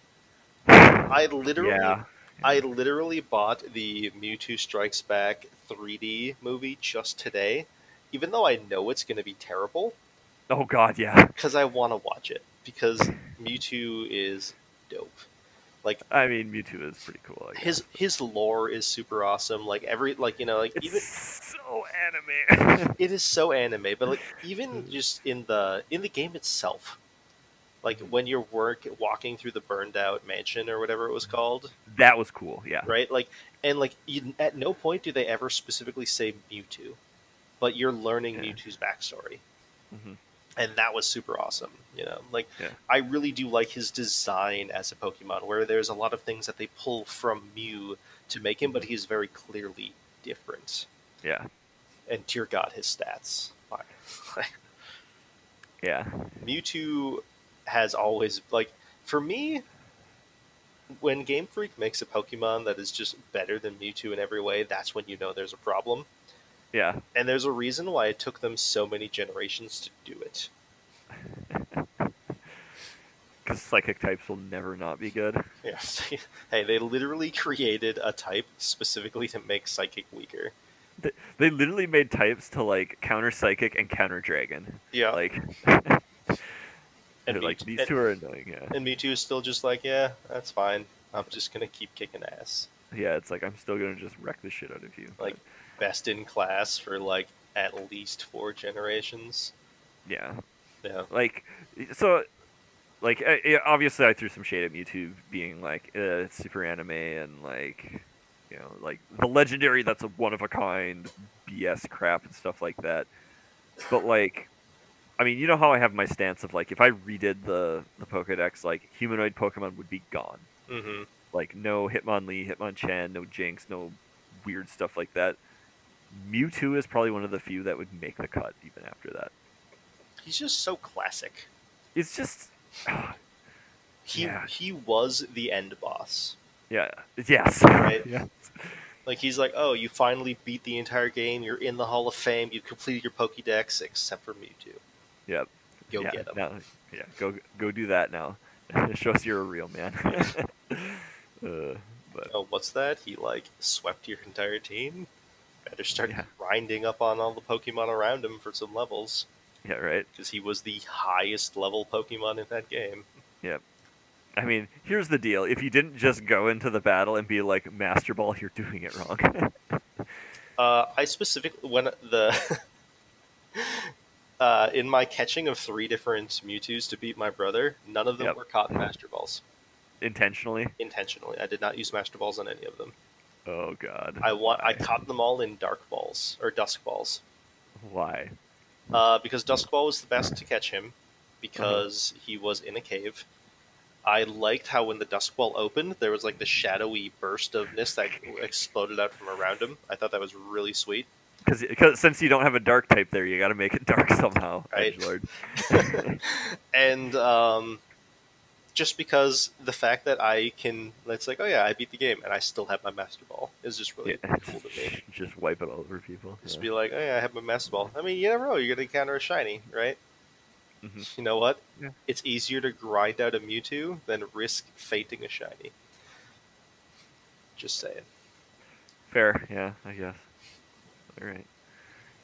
I literally, Yeah. I literally bought the Mewtwo Strikes Back 3D movie just today, even though I know it's going to be terrible, Oh God, yeah. because I want to watch it because Mewtwo is dope. Like I mean, Mewtwo is pretty cool. His his lore is super awesome. Like every like you know like it's even so anime. it is so anime but like even just in the in the game itself like when you're work walking through the burned out mansion or whatever it was called that was cool. Yeah. right like and like you, at no point do they ever specifically say mewtwo but you're learning Yeah. mewtwo's backstory hmm and that was super awesome you know like Yeah. i really do like his design as a pokemon where there's a lot of things that they pull from mew to make him but he's very clearly different Yeah. and dear god his stats Yeah. Mewtwo has always like for me when Game Freak makes a Pokemon that is just better than Mewtwo in every way, that's when you know there's a problem. Yeah. And there's a reason why it took them so many generations to do it. Because psychic types will never not be good. Yeah. hey, they literally created a type specifically to make Psychic weaker. They literally made types to like counter psychic and counter dragon. Yeah. Like, and like these and- two are annoying. Yeah. And Mewtwo is still just like, yeah, that's fine. I'm just gonna keep kicking ass. Yeah. It's like I'm still gonna just wreck the shit out of you. Like best in class for like at least four generations. yeah. Yeah. like so like yeah, obviously i threw some shade at mewtwo being like uh, super anime and like you know like the legendary that's a one of a kind bs crap and stuff like that but like i mean you know how i have my stance of like if i redid the the pokedex like humanoid pokemon would be gone hmm like no hitmonlee hitmonchan no jynx no weird stuff like that mewtwo is probably one of the few that would make the cut even after that He's just so classic. it's just He Yeah. he was the end boss. Yeah. Yes. Right. Yeah. Like he's like, oh, you finally beat the entire game. You're in the Hall of Fame. You completed your Pokédex, except for Mewtwo. Yep. Go yeah, get him. Now, yeah. Go go do that now. it shows you're a real man. uh, but Oh, what's that? He like swept your entire team. Better start Yeah. grinding up on all the Pokemon around him for some levels, yeah, right. because he was the highest level Pokemon in that game. Yep. I mean, here's the deal: if you didn't just go into the battle and be like Master Ball, you're doing it wrong. Uh, I specifically when the uh, in my catching of three different Mewtwo's to beat my brother, none of them Yep. were caught in Master Balls Intentionally. intentionally. I did not use Master Balls on any of them. Oh God. I want I caught them all in Dark Balls or Dusk Balls Why? uh, because Dusk Ball was the best to catch him because he was in a cave. I liked how when the Dusk Ball opened, there was like the shadowy burst of mist that exploded out from around him. I thought that was really sweet. Because since you don't have a dark type there, you got to make it dark somehow. Right. Edgelord. and um, just because the fact that I can, it's like, oh yeah, I beat the game and I still have my Master Ball is just really Yeah. cool to me. Just wipe it all over people. Just yeah. be like, oh yeah, I have my Master Ball. I mean, you never know, you're gonna encounter a shiny, right? Mhm. You know what? Yeah. It's easier to grind out a Mewtwo than risk fainting a shiny. Just saying. Fair, yeah, I guess. All right.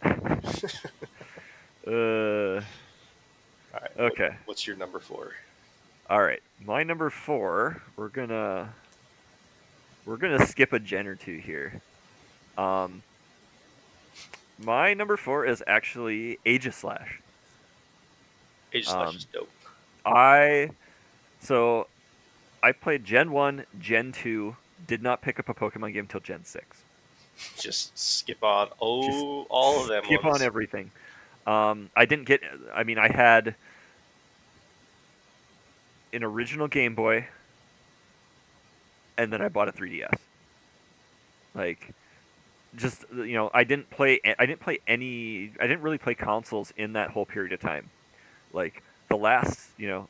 uh, All right. Okay. what's your number four? All right. My number four. We're gonna we're gonna skip a gen or two here. Um, my number four is actually Aegislash. Aegislash Um, is dope. I so I played Gen one, Gen two. Did not pick up a Pokemon game till Gen six. Just skip on. Oh, all of them. skip ones. on everything. Um, I didn't get. I mean, I had an original Game Boy, and then I bought a 3DS. Like, just you know, I didn't play. I didn't play any. I didn't really play consoles in that whole period of time. Like the last, you know,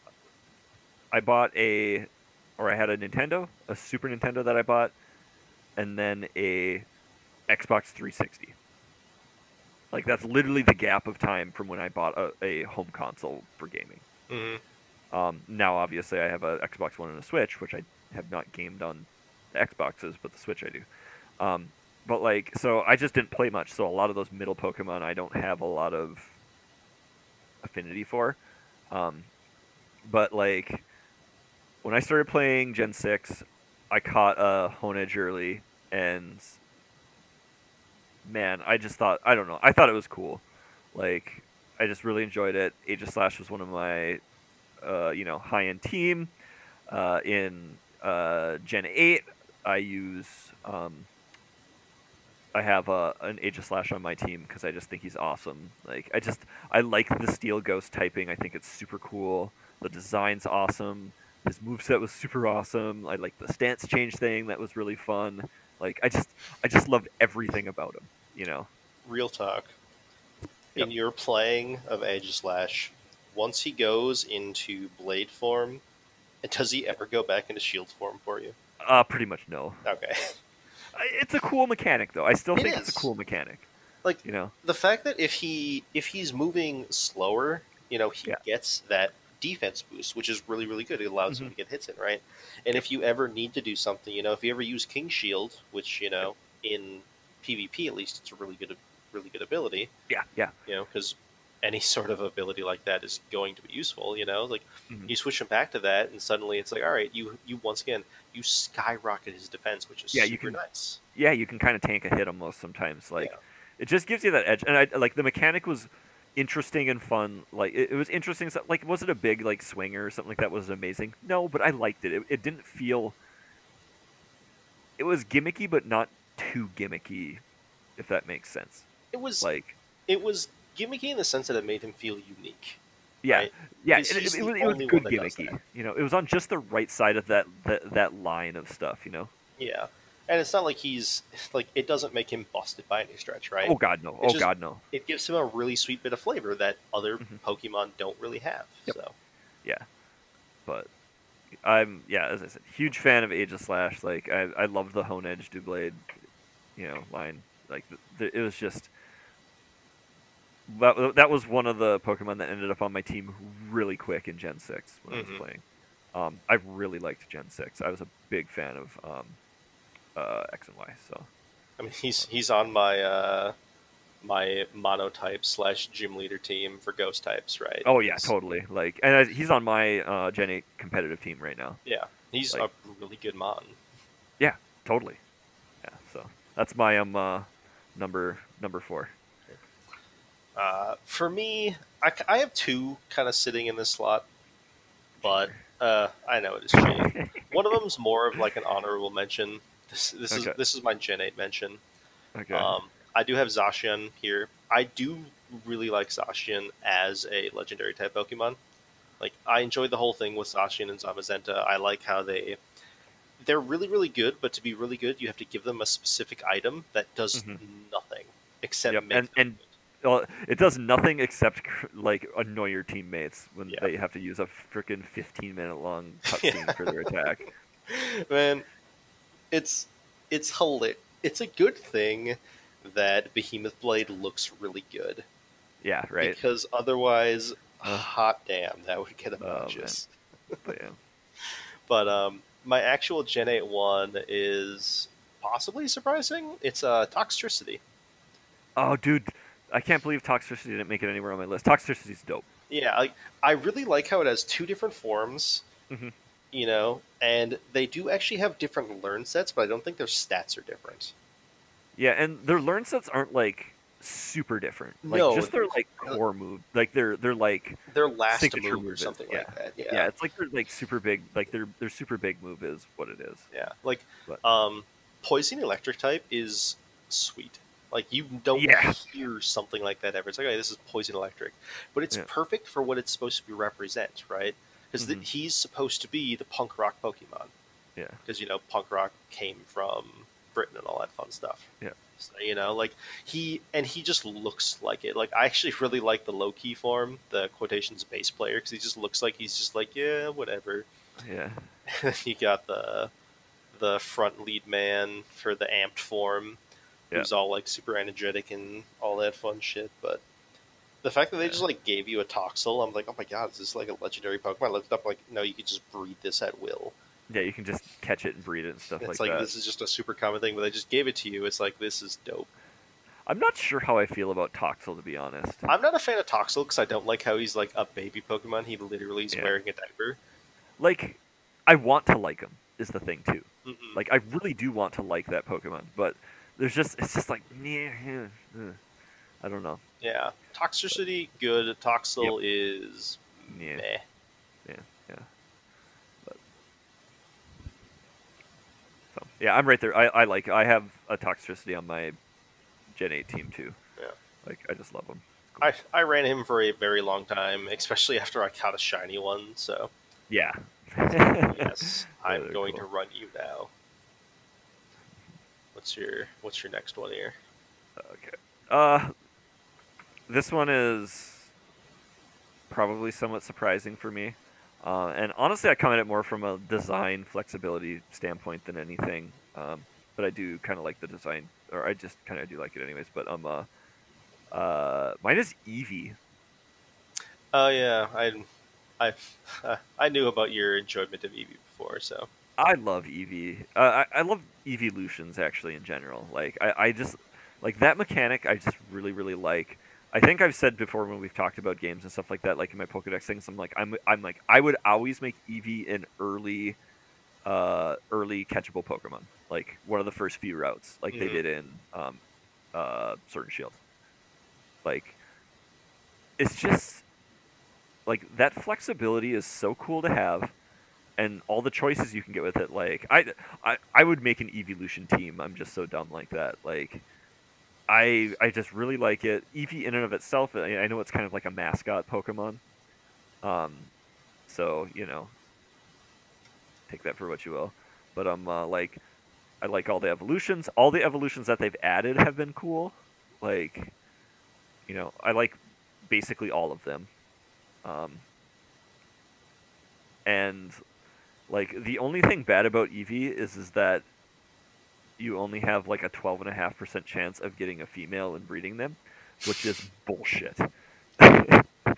I bought a, or I had a Nintendo, a Super Nintendo that I bought, and then a Xbox 360. Like that's literally the gap of time from when I bought a, a home console for gaming. hmm Um, now, obviously, I have a Xbox One and a Switch, which I have not gamed on the Xboxes, but the Switch I do. Um, but like, so I just didn't play much. So a lot of those middle Pokemon, I don't have a lot of affinity for. Um, but like, when I started playing Gen Six, I caught a Honedge early, and man, I just thought I don't know. I thought it was cool. Like, I just really enjoyed it. Aegislash was one of my uh, you know high end team. Uh, in uh, Gen eight, I use um, I have uh, an Aegislash on my team because I just think he's awesome. Like I just I like the Steel Ghost typing. I think it's super cool. The design's awesome. His moveset was super awesome. I like the stance change thing. That was really fun. Like I just I just loved everything about him. You know. Real talk. Yep. In your playing of Aegislash, once he goes into blade form, does he ever go back into shield form for you? Uh, pretty much no. Okay. It's a cool mechanic though. I still It think it's a cool mechanic. Like You know. the fact that if he if he's moving slower, you know, he Yeah. gets that defense boost, which is really really good. It allows him Mhm. to get hits in, right? And if you ever need to do something, you know, if you ever use King Shield, which you know in PvP at least it's a really good really good ability, Yeah. Yeah. you know, because any sort of ability like that is going to be useful. You know, like Mhm. you switch him back to that, and suddenly it's like, all right, you you once again you skyrocket his defense, which is Yeah, you can- nice. yeah, you can kind of tank a hit almost sometimes. Like Yeah. it just gives you that edge, and I like the mechanic was interesting and fun. Like it, it was interesting. so- Like was it a big like swinger or something like that? Was it amazing? No, but I liked it. It, it didn't feel. It was gimmicky, but not too gimmicky, if that makes sense. It was Like it was gimmicky in the sense that it made him feel unique. yeah, right? yeah, He's- it, it, was, it was good one that does gimmicky. You know, it was on just the right side of that that, that line of stuff. You know. Yeah, and it's not like he's like it doesn't make him busted by any stretch, right? Oh God, no! Oh just- God, no! It gives him a really sweet bit of flavor that other Mhm. Pokemon don't really have. Yep. So yeah, but I'm yeah, as I said, huge fan of Aegislash. Like I I love the Honedge Doublade, you know, line. Like th th it was just that that was one of the Pokemon that ended up on my team really quick in Gen Six when I Mhm. was playing. Um, I really liked Gen Six. I was a big fan of um, uh, X and Y. So I mean, he's he's on my uh, my monotype slash gym leader team for ghost types, right? oh yeah, He's- totally. Like and I, he's on my uh, Gen Eight competitive team right now. Yeah, he's Like- a really good mon. Yeah, totally. Yeah. So that's my um uh, number number four. Uh, for me, I have two kind of sitting in this slot, but uh, I know it is cheating. One of them's more of like an honorable mention. This, this is this is my Gen 8 mention. okay. Um, I do have Zacian here. I do really like Zacian as a legendary type Pokemon. Like I enjoyed the whole thing with Zacian and Zamazenta. I like how they they're really really good, but to be really good, you have to give them a specific item that does Mhm. nothing except Yep, make and- them and- it does nothing except like annoy your teammates when Yeah. they have to use a freaking 15 minute long cutscene Yeah. for their attack. Man, it's it's hilarious. It's a good thing that Behemoth Blade looks really good Yeah, right. because otherwise, Uh. hot damn, that would get man. obnoxious. But yeah. But um, my actual Gen 8 one is possibly surprising. It's uh, Toxtricity. Oh, dude, I can't believe Toxtricity didn't make it anywhere on my list. Toxtricity's dope. Yeah, like I really like how it has two different forms. Mhm. You know, and they do actually have different learn sets, but I don't think their stats are different. Yeah, and their learn sets aren't like super different. Like No, just their like core move. Like they're they're like Their last move or is- something yeah. like that. yeah. Yeah, it's like their like super big like their their super big move is what it is. yeah. Like, But- um, Poison Electric type is sweet. Like you don't Yeah. hear something like that ever. It's like, okay, this is Poison Electric, but it's Yeah. perfect for what it's supposed to be represent, right? Because Mhm. he's supposed to be the punk rock Pokemon. Yeah. because you know punk rock came from Britain and all that fun stuff. Yeah. So, you know, like he and he just looks like it. Like I actually really like the low key form, the quotations bass player, because he just looks like he's just like yeah, whatever. Yeah. you got the the front lead man for the amped form, Yeah. who's all like super energetic and all that fun shit. But the fact that they Yeah. just like gave you a Toxel, I'm like, oh my god, is this like a legendary Pokemon? I looked up like, no, you could just breed this at will. Yeah, you can just catch it and breed it and stuff like that. It's like, like, that. this is just a super common thing, but they just gave it to you. It's like this is dope. I'm not sure how I feel about Toxel to be honest. I'm not a fan of Toxel because I don't like how he's like a baby Pokemon. He literally is Yeah. wearing a diaper. Like, I want to like him is the thing too. Mm-mm. Like, I really do want to like that Pokemon, but there's just it's just like eh, eh. I don't know. yeah, Toxtricity good. Toxel is Yeah. meh. Yeah, yeah. But so yeah, I'm right there. I, I like. I have a Toxtricity on my Gen 8 team too. Yeah. Like I just love them. I, I ran him for a very long time, especially after I caught a shiny one. So Yeah. yes, I'm going cool. to run you now. What's your What's your next one here? Okay. Uh, this one is probably somewhat surprising for me. Uh, and honestly, I come at it more from a design flexibility standpoint than anything. Um, but I do kind of like the design, or I just kind of do like it anyways. But um, uh, uh, mine is Eevee. Oh yeah, I I I knew about your enjoyment of Eevee before, so I love Eevee. Uh, I, I love evolutions actually in general. Like I, I just like that mechanic. I just really really like. I think I've said before when we've talked about games and stuff like that, like in my Pokedex things, I'm like I'm I'm like I would always make Eevee an early, uh, early catchable Pokemon, like one of the first few routes, like they Mhm. did in um, uh, Sword and Shield. Like, it's just like that flexibility is so cool to have and all the choices you can get with it. Like I, I, I would make an evolution team. I'm just so dumb like that. Like I, I just really like it. Eevee in and of itself, I, know it's kind of like a mascot Pokemon. Um, so you know, take that for what you will. But I'm uh, like, I like all the evolutions. All the evolutions that they've added have been cool. Like, you know, I like basically all of them. Um, and like the only thing bad about Eevee is is that you only have like a twelve and a half percent chance of getting a female and breeding them, which is bullshit. that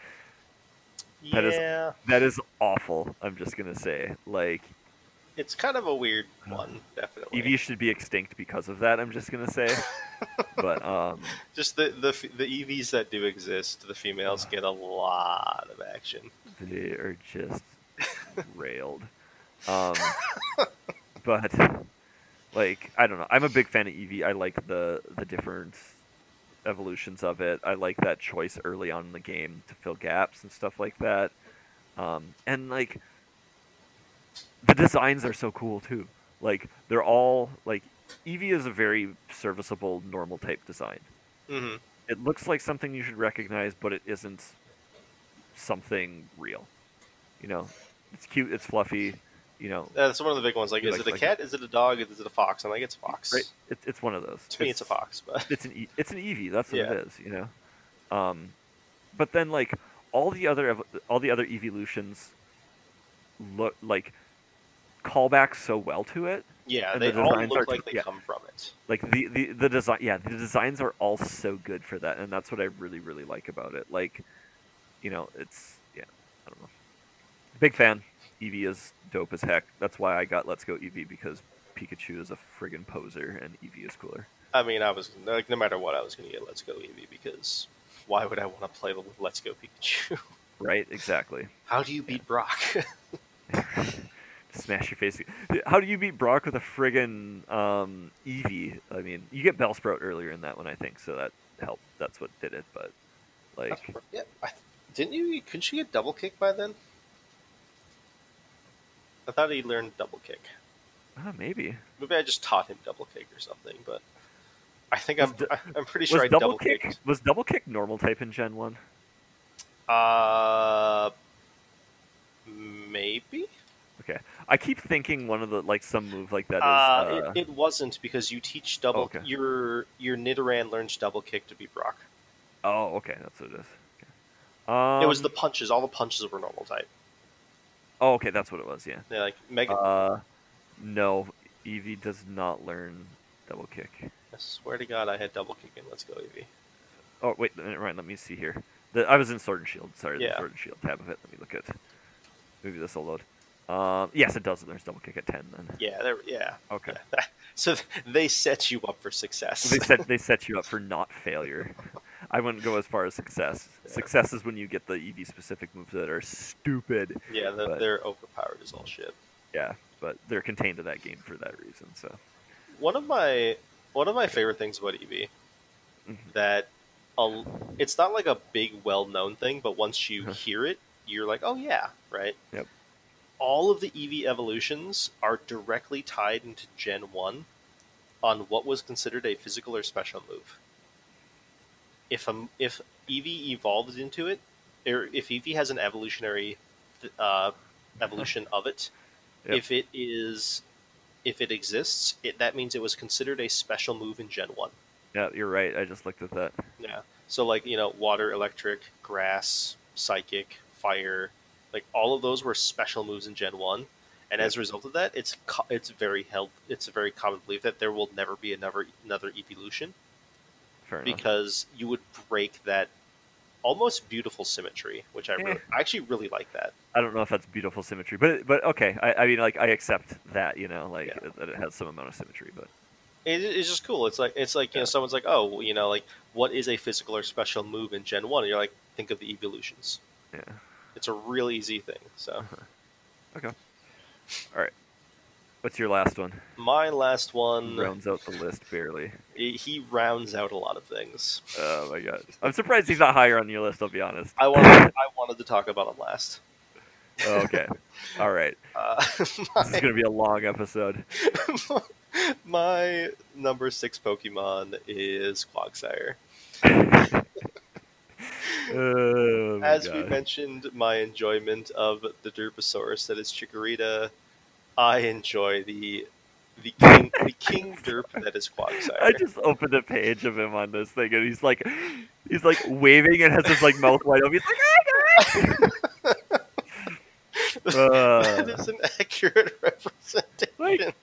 That is- yeah, is awful. I'm just gonna say, like it's kind of a weird one, definitely. Eevee should be extinct because of that. I'm just gonna say, but um, Just the the the Eevees that do exist, the females get a lot of action. they are just railed. Um, but like I don't know. I'm a big fan of Eevee. I like the the different evolutions of it. I like that choice early on in the game to fill gaps and stuff like that. Um, and like the designs are so cool too. Like they're all like Eevee is a very serviceable normal type design. hmm It looks like something you should recognize, but it isn't something real. You know, it's cute, it's fluffy. You know, That's one of the big ones. Like, is like- it a like cat? Is it a dog? Is it a fox? I'm like, it's a fox. right? It, it's one of those. To me, it's a fox, but It's an e- it's an Eevee. That's what Yeah. it is. You know. Um, but then like all the other all the other evolutions look like call back so well to it. yeah, And they the all look are- like they yeah. come from it. like the, the the design yeah the designs are all so good for that and that's what i really really like about it like you know it's yeah i don't know big fan eevee is dope as heck that's why i got let's go eevee because pikachu is a friggin' poser and eevee is cooler I mean, I was like, no matter what, I was going to get Let's Go Eevee because why would I want to play with Let's Go Pikachu? right exactly How do you beat Brock? smash your face how do you beat brock with a friggin' um, eevee i mean you get bellsprout earlier in that one i think so that helped that's what did it but like yeah, I, didn't you? Couldn't you get double kick by then? I thought he learned double kick. uh, maybe Maybe I just taught him double kick or something, but I think Was I'm d- I- I'm pretty sure I double double kick kicked. was double kick normal type in gen 1 Uh, maybe. Okay, I keep thinking one of the like some move like that is. Uh, Uh, it, it wasn't because you teach double. Okay. Your your Nidoran learns double kick to be Brock. oh, okay, that's what it is. Okay. Um, it was the punches. All the punches were normal type. Oh, okay, that's what it was. Yeah. Yeah, like Mega. Uh, no, Eevee does not learn double kick. I swear to God, I had double kick in Let's Go Eevee. Oh wait, mind. Let me see here. The, I was in Sword and Shield. Sorry, Yeah. the Sword and Shield tab of it. Let me look at. Maybe this will load. Um, yes, it does. There's double kick at ten. Then. Yeah, there. Yeah. Okay. So they set you up for success. they set they set you up for not failure. I wouldn't go as far as success. Yeah. Success is when you get the Eevee specific moves that are stupid. yeah, the, but- they're overpowered as all shit. Yeah, but they're contained to that game for that reason. So One of my one of my favorite things about Eevee Mhm. that a, it's not like a big well known thing, but once you Uh-huh. hear it, you're like, oh yeah, right. Yep. All of the Eevee evolutions are directly tied into Gen One on what was considered a physical or special move. If a, if Eevee evolved into it, or if Eevee has an evolutionary uh, evolution of it, Yep. if it is if it exists, it, that means it was considered a special move in Gen One. yeah, you're right. I just looked at that. Yeah. So like you know, water, electric, grass, psychic, fire, like all of those were special moves in Gen One, and as a result of that, it's co- it's very held. It's a very common belief that there will never be another another evolution Fair enough. because you would break that almost beautiful symmetry, which I Eh. really, I actually really like that. I don't know if that's beautiful symmetry, but but okay. I, I mean, like I accept that you know, like Yeah. that it has some amount of symmetry, but It, it's just cool. It's like it's like you know someone's like, oh, you know, like what is a physical or special move in Gen One? And you're like, think of the evolutions. yeah. It's a real easy thing. So What's your last one? my last one, Rounds out the list barely. he rounds out a lot of things. Oh my god, I'm surprised he's not higher on your list. I'll be honest. I wanted I wanted to talk about him last. Oh, okay, all right. Uh, This is gonna be a long episode. my number six Pokemon is Quagsire. Oh, my As we mentioned, my enjoyment of the Derposaurus that is Chikorita, I enjoy the the king, the king derp that is Quagsire. I just opened a page of him on this thing, and he's like, he's like waving and has his like mouth wide open. He's like, "Hi, guys!" that Uh, is an accurate representation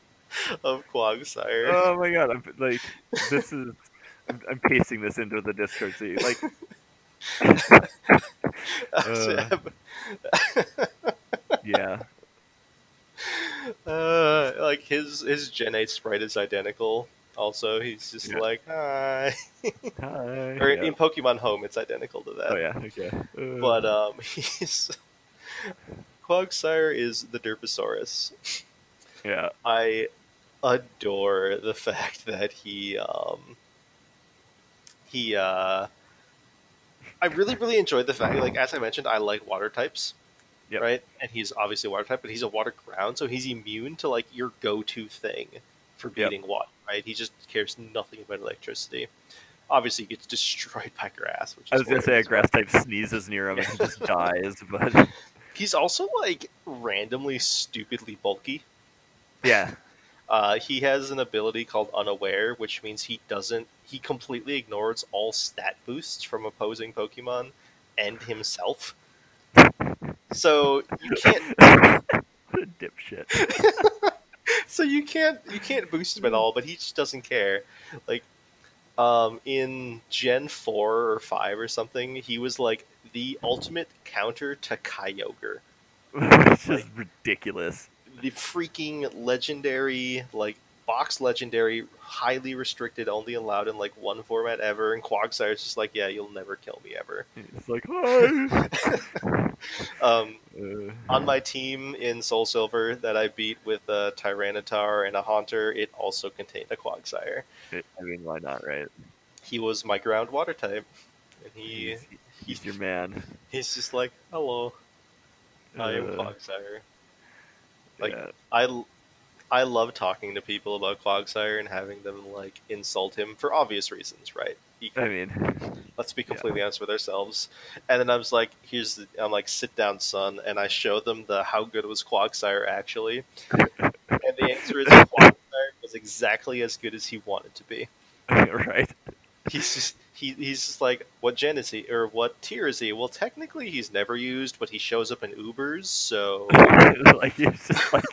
of Quagsire. oh my god! I'm like, this is. I'm, I'm pasting this into the Discord. You, like, uh. yeah, uh, like his his Gen 8 sprite is identical. Also, he's just Yeah. like hi. hi. or yeah. in Pokemon Home, it's identical to that. Oh yeah, okay. Uh, But um, he's Quagsire is the Derposaurus. yeah, I adore the fact that he um he uh I really really enjoyed the fact like as I mentioned I like water types. Yep. Right? And he's obviously a water type, but he's a water ground, so he's immune to like your go-to thing for Yep. beating water, right? He just cares nothing about electricity. Obviously, he gets destroyed by grass, which is I was gonna say a grass type sneezes near him and just dies, but He's also like randomly stupidly bulky. yeah, Uh, he has an ability called Unaware, which means he doesn't. He completely ignores all stat boosts from opposing Pokemon and himself. So you can't. what a dipshit. So you can't. You can't boost him at all. But he just doesn't care. Like, um, in Gen four or five or something, he was like the ultimate counter to Kyogre. it's just ridiculous. the freaking legendary, like box legendary, highly restricted, only allowed in like one format ever. And Quagsire is just like, yeah, you'll never kill me ever. It's like hi. Um, Uh, on my team in Soul Silver that I beat with a Tyranitar and a Haunter, it also contained a Quagsire. I mean, why not, right? He was my ground water type, and he He's, he's your man. he's just like, hello, I am Uh, Quagsire. Like, yeah. I, I love talking to people about Quagsire and having them like insult him for obvious reasons, right? He, I mean, let's be completely honest with ourselves. And then I was like, "Here's," the, I'm like, "Sit down, son," and I show them the how good was Quagsire actually, and the answer is Quagsire was exactly as good as he wanted to be. right? He's just he, he's just like, what gen is he or what tier is he? Well, technically he's never used, but he shows up in Ubers, so like he's just like.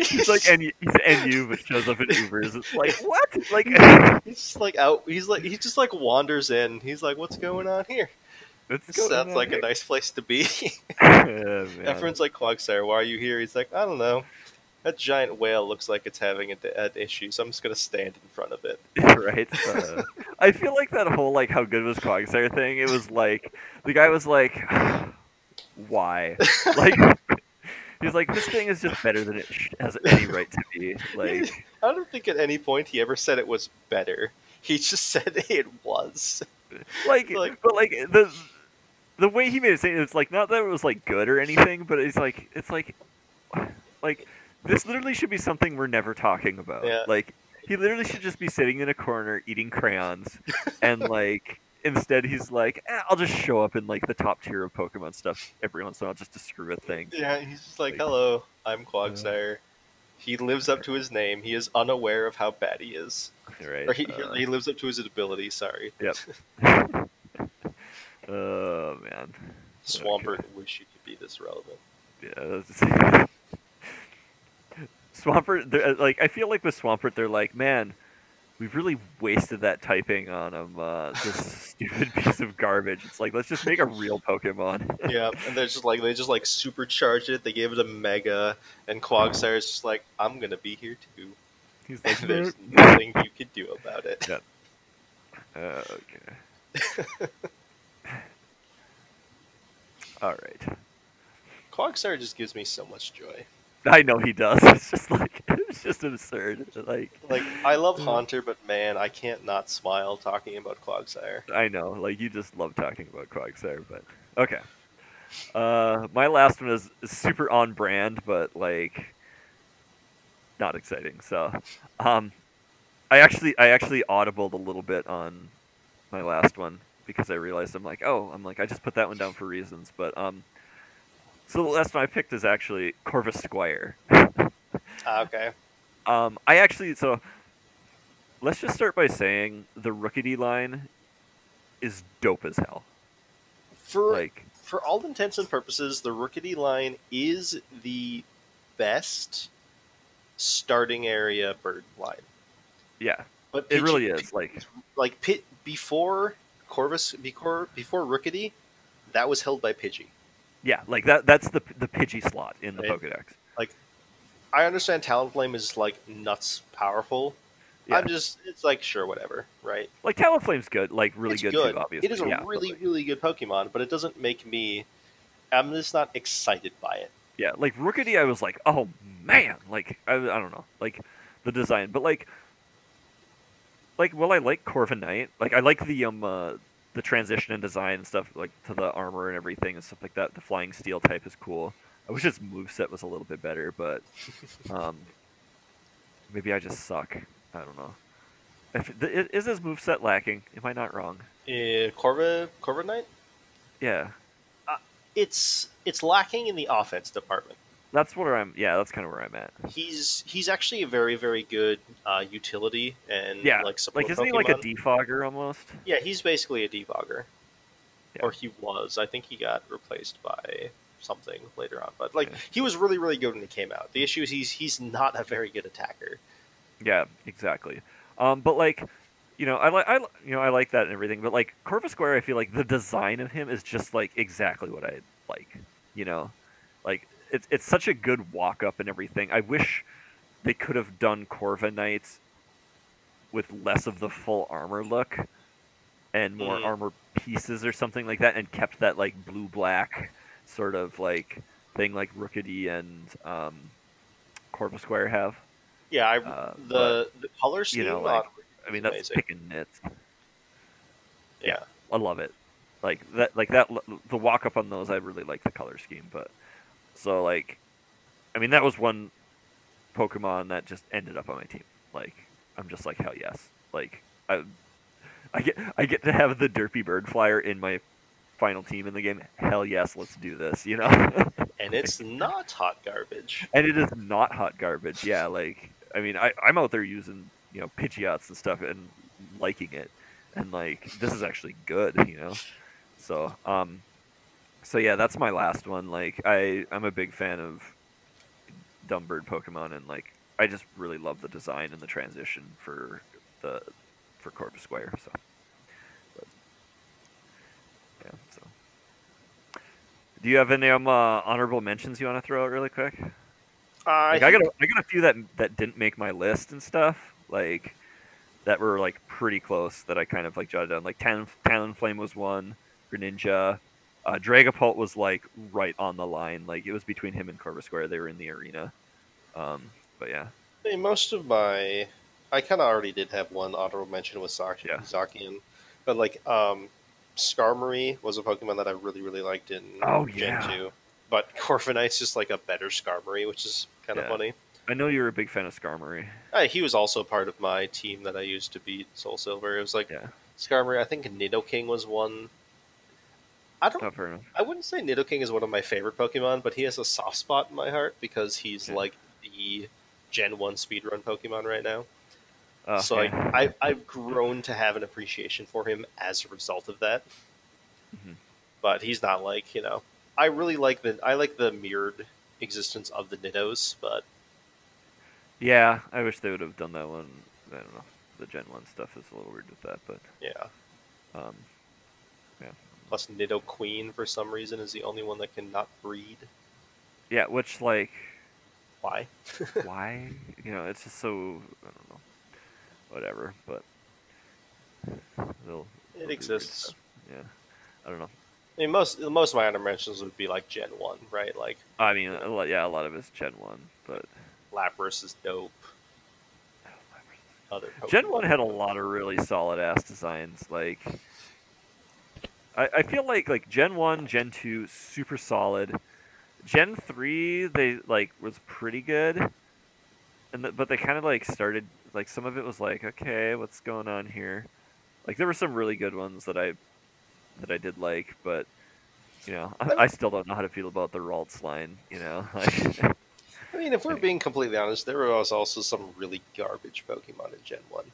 He's like NU, he's NU, but shows up in Ubers. It's like what? Like he's just like out. He's like he just like wanders in. He's like, "What's going on here?" What's sounds like here? a nice place to be. Yeah. Everyone's like, "Quagsire, why are you here?" He's like, "I don't know. That giant whale looks like it's having an an issue, so I'm just gonna stand in front of it." right? Uh, I feel like that whole like how good was Quagsire thing. It was like the guy was like, why? Like he's like this thing is just better than it has any right to be. Like I don't think at any point he ever said it was better. He just said it was. like, Like- but like the the way he made it it's like not that it was like good or anything, but it's like it's like like this literally should be something we're never talking about. Yeah. Like he literally should just be sitting in a corner eating crayons and like instead he's like eh, I'll just show up in like the top tier of Pokemon stuff every once in a while just to screw with things. Yeah, he's just like, Like- "Hello, I'm Quagsire." He lives up to his name. He is unaware of how bad he is, Right. or he, uh, he lives up to his ability. Sorry, Yep. oh man. Swampert. Wish you could be this relevant. Yeah. Swampert, like I feel like with Swampert, they're like, man, we've really wasted that typing on him. Uh, this stupid piece of garbage. It's like let's just make a real Pokemon. yeah, and they're just like they just like supercharged it. They gave it a mega, and Quagsire's just like, "I'm gonna be here too." He's like, there's nothing you could do about it. Yeah. uh, okay. All right. Quagsire just gives me so much joy. I know he does. It's just like it's just absurd. Like Like I love Haunter, but man, I can't not smile talking about Quagsire. I know, like you just love talking about Quagsire, but okay. Uh, my last one is, super on brand, but like not exciting. So, um, I actually I actually audibled a little bit on my last one because I realized I'm like, oh, I'm like I just put that one down for reasons, but um, so the last one I picked is actually Corvisquire. Ah, okay. Um, I actually so let's just start by saying the Rookidee line is dope as hell. For Like for all intents and purposes, the Rookidee line is the best starting area bird line. yeah, But it really is. Like like pit before Corvus before before Rookidee, that was held by Pidgey. yeah, like that that's the the Pidgey slot in the Right. Pokedex. I understand Talonflame is like nuts powerful. Yeah. I'm just it's like sure whatever, right? Like Talonflame's good, like really it's good, good. too, obviously. It is a yeah, really really good Pokemon, but it doesn't make me. I'm just not excited by it. yeah, like Rookidee I was like, "Oh man." Like I, I don't know. Like the design, but like like well I like Corviknight. Like I like the um uh, the transition and design and stuff like to the armor and everything and stuff like that. The flying steel type is cool. I wish its moveset was a little bit better, but um maybe I just suck. I don't know. If, th- is his moveset lacking? Am I not wrong? Uh, Corva Corviknight. Yeah. It's it's lacking in the offense department. That's where I'm yeah, that's kind of where I'm at. He's he's actually a very very good uh, utility and Yeah, like support Like isn't he like a defogger almost? Yeah, he's basically a defogger. Yeah. Or he was. I think he got replaced by something later on. But like Yeah. he was really, really good when he came out. The issue is he's he's not a very good attacker. Yeah, exactly. Um, but like, you know, I like I you know I like that and everything. But like Corvisquire, I feel like the design of him is just like exactly what I like. You know, like it's it's such a good walk up and everything. I wish they could have done Corviknights with less of the full armor look and more Mm. armor pieces or something like that, and kept that like blue black sort of like thing like Rookidee and um, Corvisquire have. Yeah, I, Uh, the the color scheme. know, like, I mean, that's amazing. picking nits. Yeah. I love it. Like that, like that. The walk up on those, I really like the color scheme. But so like, I mean, that was one Pokemon that just ended up on my team. Like I'm just like hell yes. Like I, I get I get to have the Derpy Bird Flyer in my final team in the game. Hell yes, let's do this. You know. and it's not hot garbage. and it is not hot garbage. Yeah, like I mean, I I'm out there using you know Pidgeots and stuff and liking it, and like this is actually good. You know, so um, so yeah, that's my last one. Like I I'm a big fan of dumb bird Pokemon, and like I just really love the design and the transition for the for Corvisquire. So, but, yeah. So, do you have any um uh, honorable mentions you want to throw out really quick? I, Like, I got a, I got a few that that didn't make my list and stuff. Like that were like pretty close that I kind of like jotted down. Like Talon, Talonflame was one, Greninja, uh, Dragapult was like right on the line. Like it was between him and Corvisquire. They were in the arena. Um, but yeah, mean, most of my, I kind of already did have one honorable mention with Zak- Yeah. But like um, Skarmory was a Pokemon that I really really liked in Oh, Gen yeah. two, but Corviknight's just like a better Skarmory, which is kind of Yeah. funny. I know you're a big fan of Skarmory. Uh, he was also part of my team that I used to beat Soul Silver. It was like Yeah, Skarmory. I think Nidoking was one. I don't. enough. I wouldn't say Nidoking is one of my favorite Pokemon, but he has a soft spot in my heart because he's Yeah. like the Gen One speedrun Pokemon right now. Oh, so yeah. I, I, I've grown to have an appreciation for him as a result of that. Mhm. But he's not like you know. I really like the I like the mirrored existence of the Nidos, but yeah, I wish they would have done that one. I don't know. The Gen One stuff is a little weird with that, but yeah. um, yeah. Plus, Nidoqueen for some reason is the only one that cannot breed. yeah, which like Why? why? You know, it's just so I don't know. Whatever, but they'll, they'll It exists. Yeah, I don't know. I mean, most most of my honor mentions would be like Gen One, right? Like I mean, a lot, yeah, a lot of it's Gen One, but Lapras is dope. Other Gen One had a lot of really solid ass designs. Like, I, I feel like like Gen One, Gen Two, super solid. Gen Three, they like was pretty good, and th- but they kind of like started like some of it was like okay, what's going on here? Like there were some really good ones that I that I did like, but you know I, I still don't know how to feel about the Ralts line. You know, like, I mean, if we're being completely honest, there was also some really garbage Pokemon in Gen One.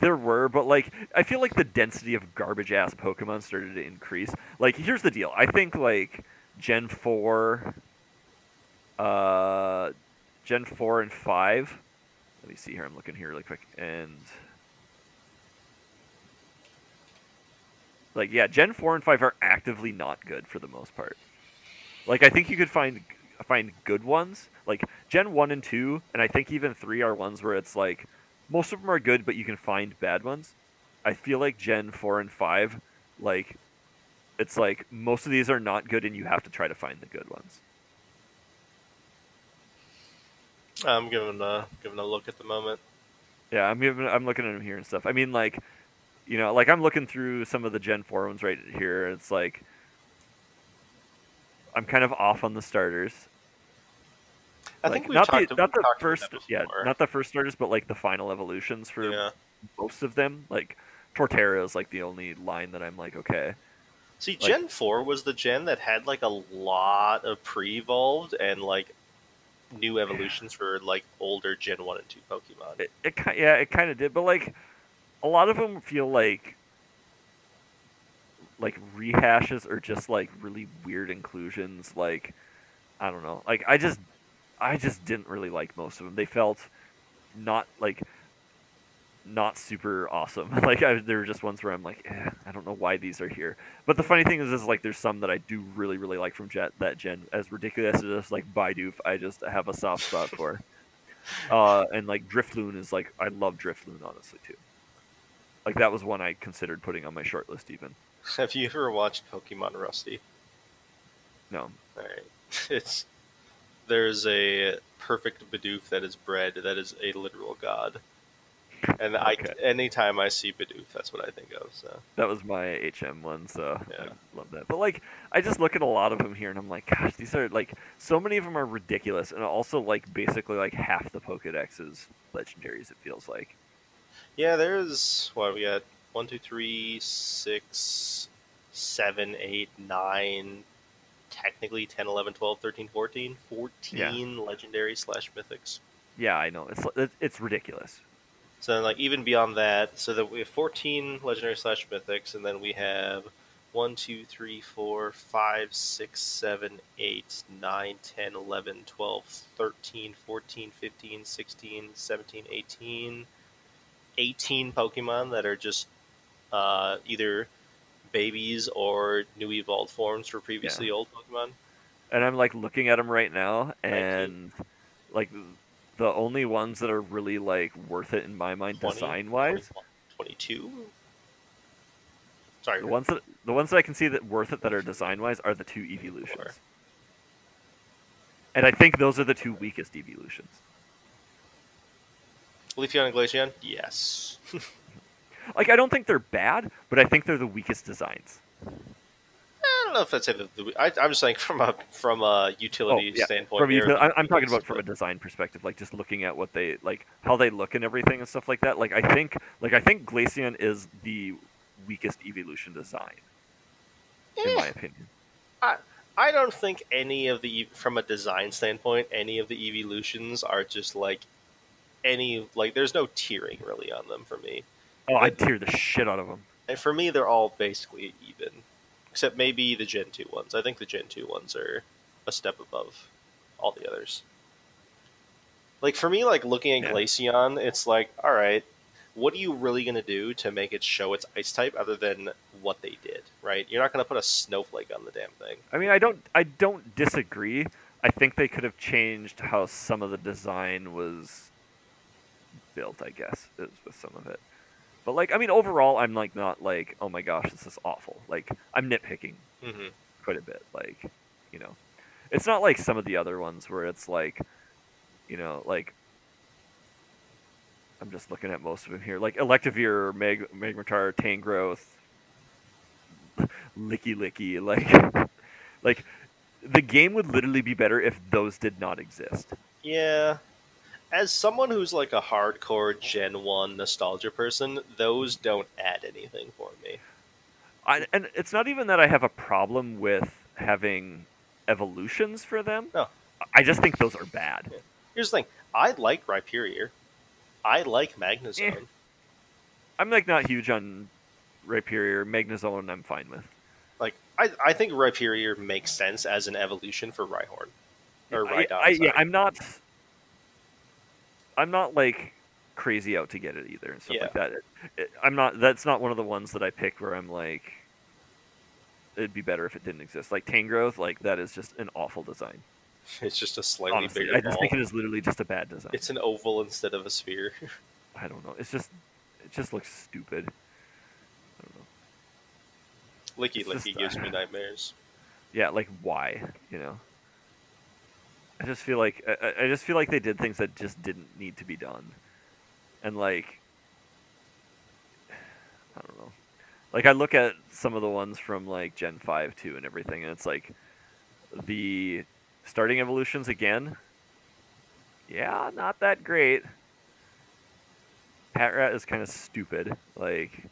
There were, but like I feel like the density of garbage ass Pokemon started to increase. Like here's the deal. I think like Gen 4 uh Gen 4 and 5. Let me see here. I'm looking here really quick and like yeah, Gen 4 and 5 are actively not good for the most part. Like I think you could find find good ones. Like Gen 1 and 2 and I think even 3 are ones where it's like most of them are good, but you can find bad ones. I feel like Gen 4 and 5, like, it's like most of these are not good, and you have to try to find the good ones. I'm giving a giving a look at the moment. Yeah, I'm even, I'm looking at them here and stuff. I mean, like, you know, like I'm looking through some of the Gen 4 ones right here. And it's like, I'm kind of off on the starters. I Like, think we not talked, the not the first, yeah, not the first starters, but like the final evolutions for yeah. most of them. Like Torterra is like the only line that I'm like, okay, See, Like- Gen Four was the gen that had like a lot of pre-evolved and like new evolutions for like older Gen One and Two Pokemon. it, it yeah, it kind of did, but like a lot of them feel like like rehashes or just like really weird inclusions. Like I don't know, like I just I just didn't really like most of them. They felt not like not super awesome. Like I, there were just ones where I'm like, eh, I don't know why these are here. But the funny thing is, is like there's some that I do really, really like from Jet that gen. As ridiculous as it is, like Bidoof, I just have a soft spot for. Uh, and like Driftloon is like I love Driftloon honestly too. Like that was one I considered putting on my short list even. Have you ever watched Pokemon Rusty? No, All right, it's there's a perfect Bidoof that is bred that is a literal god. And I, Okay. anytime I see Bidoof, that's what I think of. So That was my HM one, so Yeah. I love that. But like, I just look at a lot of them here, and I'm like, gosh, these are like so many of them are ridiculous, and also like basically like half the Pokedex is legendaries. It feels like. yeah, there's what we got: one, two, three, six, seven, eight, nine. Technically 10, 11, 12, 13, 14. 14 legendary slash mythics. Yeah, I know. It's it's ridiculous. So then, like even beyond that, so that we have 14 legendary slash mythics, and then we have 1, 2, 3, 4, 5, 6, 7, 8, 9, 10, 11, 12, 13, 14, 15, 16, 17, 18, 18 Pokemon that are just uh, either babies or new evolved forms for previously old Pokemon. And I'm like looking at them right now, and like the only ones that are really like worth it in my mind, 20, design wise, 22? Sorry, the ones that the ones that I can see that worth it that are design wise are the two evolutions. And I think those are the two weakest evolutions. Leafeon and Glaceon? Yes. Like I don't think they're bad, but I think they're the weakest designs. I don't know if I'd say that. The, I, I'm just saying from a from a utility Oh, yeah. standpoint. From util- I'm, I'm talking about from a design perspective, like just looking at what they like, how they look and everything and stuff like that. Like I think, like I think Glaceon is the weakest evolution design, in Eh, my opinion. I I don't think any of the from a design standpoint, any of the evolutions are just like any like. There's no tiering really on them for me. Oh, I'd tear the shit out of them. And for me, they're all basically even, except maybe the Gen two ones. I think the Gen two ones are a step above all the others. Like for me, like looking at Yeah. Glaceon, it's like, all right, what are you really going to do to make it show its ice type other than what they did, right? You're not going to put a snowflake on the damn thing. I mean, I don't, I don't disagree. I think they could have changed how some of the design was built. I guess is with some of it. But like, I mean, overall, I'm like not like, oh my gosh, this is awful. Like, I'm nitpicking hmm quite a bit. Like, you know, it's not like some of the other ones where it's like, you know, like I'm just looking at most of them here, like Electivire, Mag- Magnetar, Tangrowth, Lickilicky, like, like the game would literally be better if those did not exist. Yeah. As someone who's like a hardcore Gen 1 nostalgia person, those don't add anything for me. I, and it's not even that I have a problem with having evolutions for them. No. I just think those are bad. Here's the thing I like Rhyperior. I like Magnezone. Eh. I'm like not huge on Rhyperior, Magnezone. I'm fine with. Like, I, I think Rhyperior makes sense as an evolution for Rhyhorn. Or I, Rhydon, I, yeah. I'm not. I'm not like crazy out to get it either and stuff Yeah. like that. It, it, I'm not. That's not one of the ones that I pick where I'm like. It'd be better if it didn't exist. Like Tangrowth, like that is just an awful design. It's just a slightly Honestly, bigger I just ball. think it is literally just a bad design. It's an oval instead of a sphere. I don't know. It's just, it just looks stupid. I don't know. Licky It's Licky just, gives uh, me nightmares. Yeah, like why? You know. I just feel like I, I- just feel like they did things that just didn't need to be done, and like I don't know. Like I look at some of the ones from like Gen five too and everything, and it's like the starting evolutions again. Yeah, not that great. Patrat is kind of stupid. Like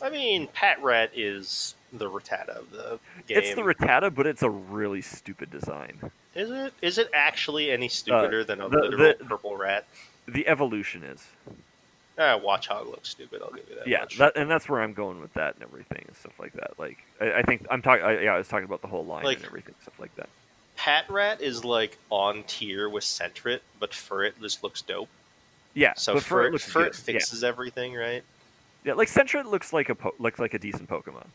I mean, Patrat is the Rattata of the game. it's the Rattata, but it's a really stupid design. Is it? Is it actually any stupider than a Uh, the- literal the- purple rat? The evolution is. Ah, Watchog looks stupid. I'll give you that. yeah, that and that's where I'm going with that and everything and stuff like that. Like, I, I think I'm talking. Yeah, I was talking about the whole line Like- and everything, stuff like that. Patrat is like on tier with Sentret, but Furret just looks dope. Yeah, So but Furret, Furret Furret fixes everything, right? Yeah, yeah, like Sentret looks like a po- looks like a decent Pokemon,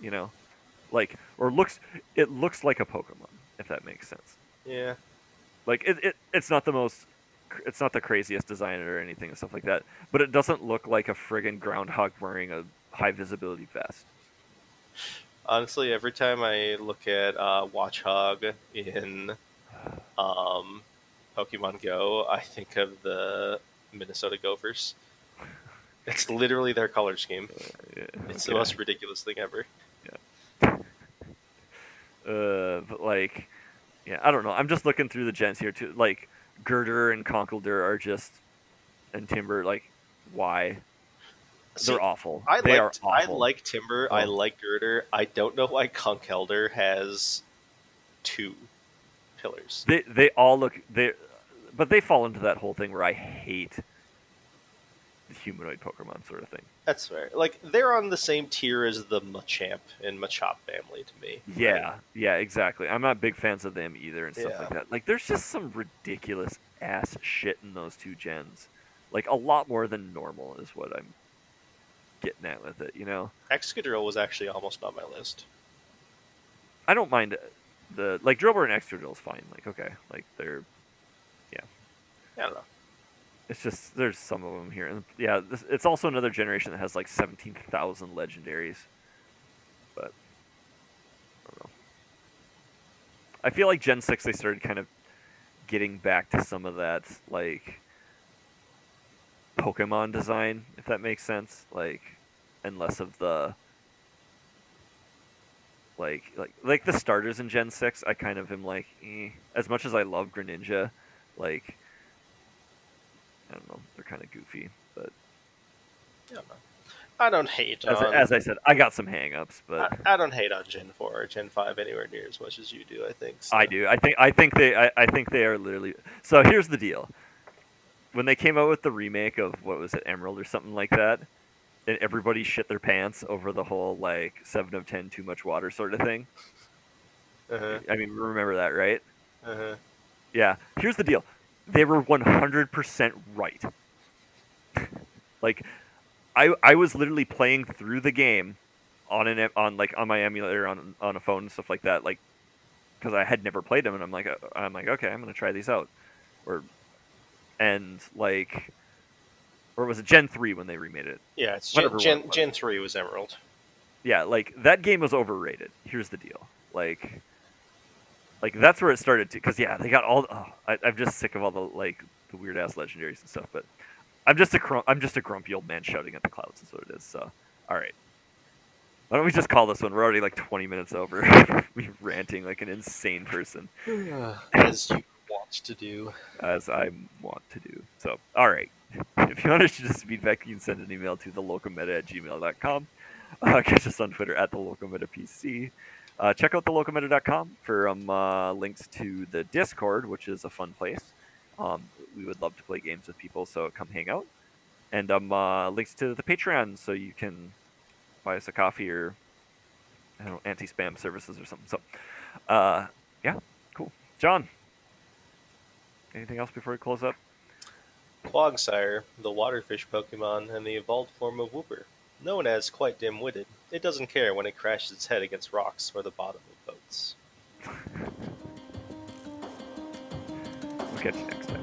you know, like or looks it looks like a Pokemon if that makes sense. Yeah. Like it, it it's not the most it's not the craziest design or anything and stuff like that, but it doesn't look like a friggin' groundhog wearing a high visibility vest. Honestly, every time I look at uh, Watchog in um, Pokemon Go, I think of the Minnesota Gophers. It's literally their color scheme. Yeah, It's the most ridiculous thing ever. Uh, but like, yeah, I don't know. I'm just looking through the gens here too. Like, Gurdurr and Conkeldurr are just, and Timburr. Like, why? See, They're awful. I they liked, are I like Timburr. I Oh. like Gurdurr. I don't know why Conkeldurr has two pillars. They they all look they, but they fall into that whole thing where I hate humanoid Pokemon sort of thing. That's fair. Like they're on the same tier as the Machamp and Machop family to me. Yeah, yeah, exactly. I'm not big fans of them either and stuff Yeah. like that. Like, there's just some ridiculous ass shit in those two gens. Like a lot more than normal is what I'm getting at with it. You know, Excadrill was actually almost on my list. I don't mind uh, the like Drillbur and Excadrill is fine. Like, okay, like they're yeah. I don't know. It's just there's some of them here, and yeah, this, it's also another generation that has like seventeen thousand legendaries. But I don't know. I feel like Gen six they started kind of getting back to some of that like Pokemon design, if that makes sense, like, and less of the like like like the starters in Gen six. I kind of am like, eh. as much as I love Greninja, like. I don't know. They're kind of goofy, but I don't. I don't hate as, on. as I said, I got some hang-ups, but I, I don't hate on Gen four or Gen five anywhere near as much as you do. I think. so. I do. I think. I think they. I, I think they are literally. So here's the deal. When they came out with the remake of what was it, Emerald or something like that, and everybody shit their pants over the whole like seven of ten too much water sort of thing. Uh-huh, I mean, remember that, right? uh-huh. Yeah. Here's the deal. They were 100% right. like, I I was literally playing through the game on an on like on my emulator on on a phone and stuff like that, like because I had never played them, and I'm like uh, I'm like okay, I'm gonna try these out, or and like, or was it Gen three when they remade it? Yeah, it's Whatever Gen, Gen. Gen three was Emerald. yeah, like that game was overrated. Here's the deal, like, like that's where it started to. Because yeah, they got all. Oh, I, I'm just sick of all the like the weird ass legendaries and stuff. But I'm just a crum- I'm just a grumpy old man shouting at the clouds. Is what it is. So all right, why don't we just call this one? We're already like 20 minutes over. we ranting like an insane person, as you want to do. as I want to do. So all right. If you want to just feedback, you can send an email to thelocalmeta at gmail.com. Uh, catch us on Twitter at thelocalmeta.pc. Uh, check out thelocalmeta.com for um, uh, links to the Discord, which is a fun place. Um, we would love to play games with people, so come hang out. And um, uh, links to the Patreon, so you can buy us a coffee or I don't know, anti-spam services or something. So, uh, yeah, cool. John, anything else before we close up? Quagsire, the waterfish Pokemon, and the evolved form of Wooper. Known as quite dim-witted, it doesn't care when it crashes its head against rocks or the bottom of boats. We'll catch you next.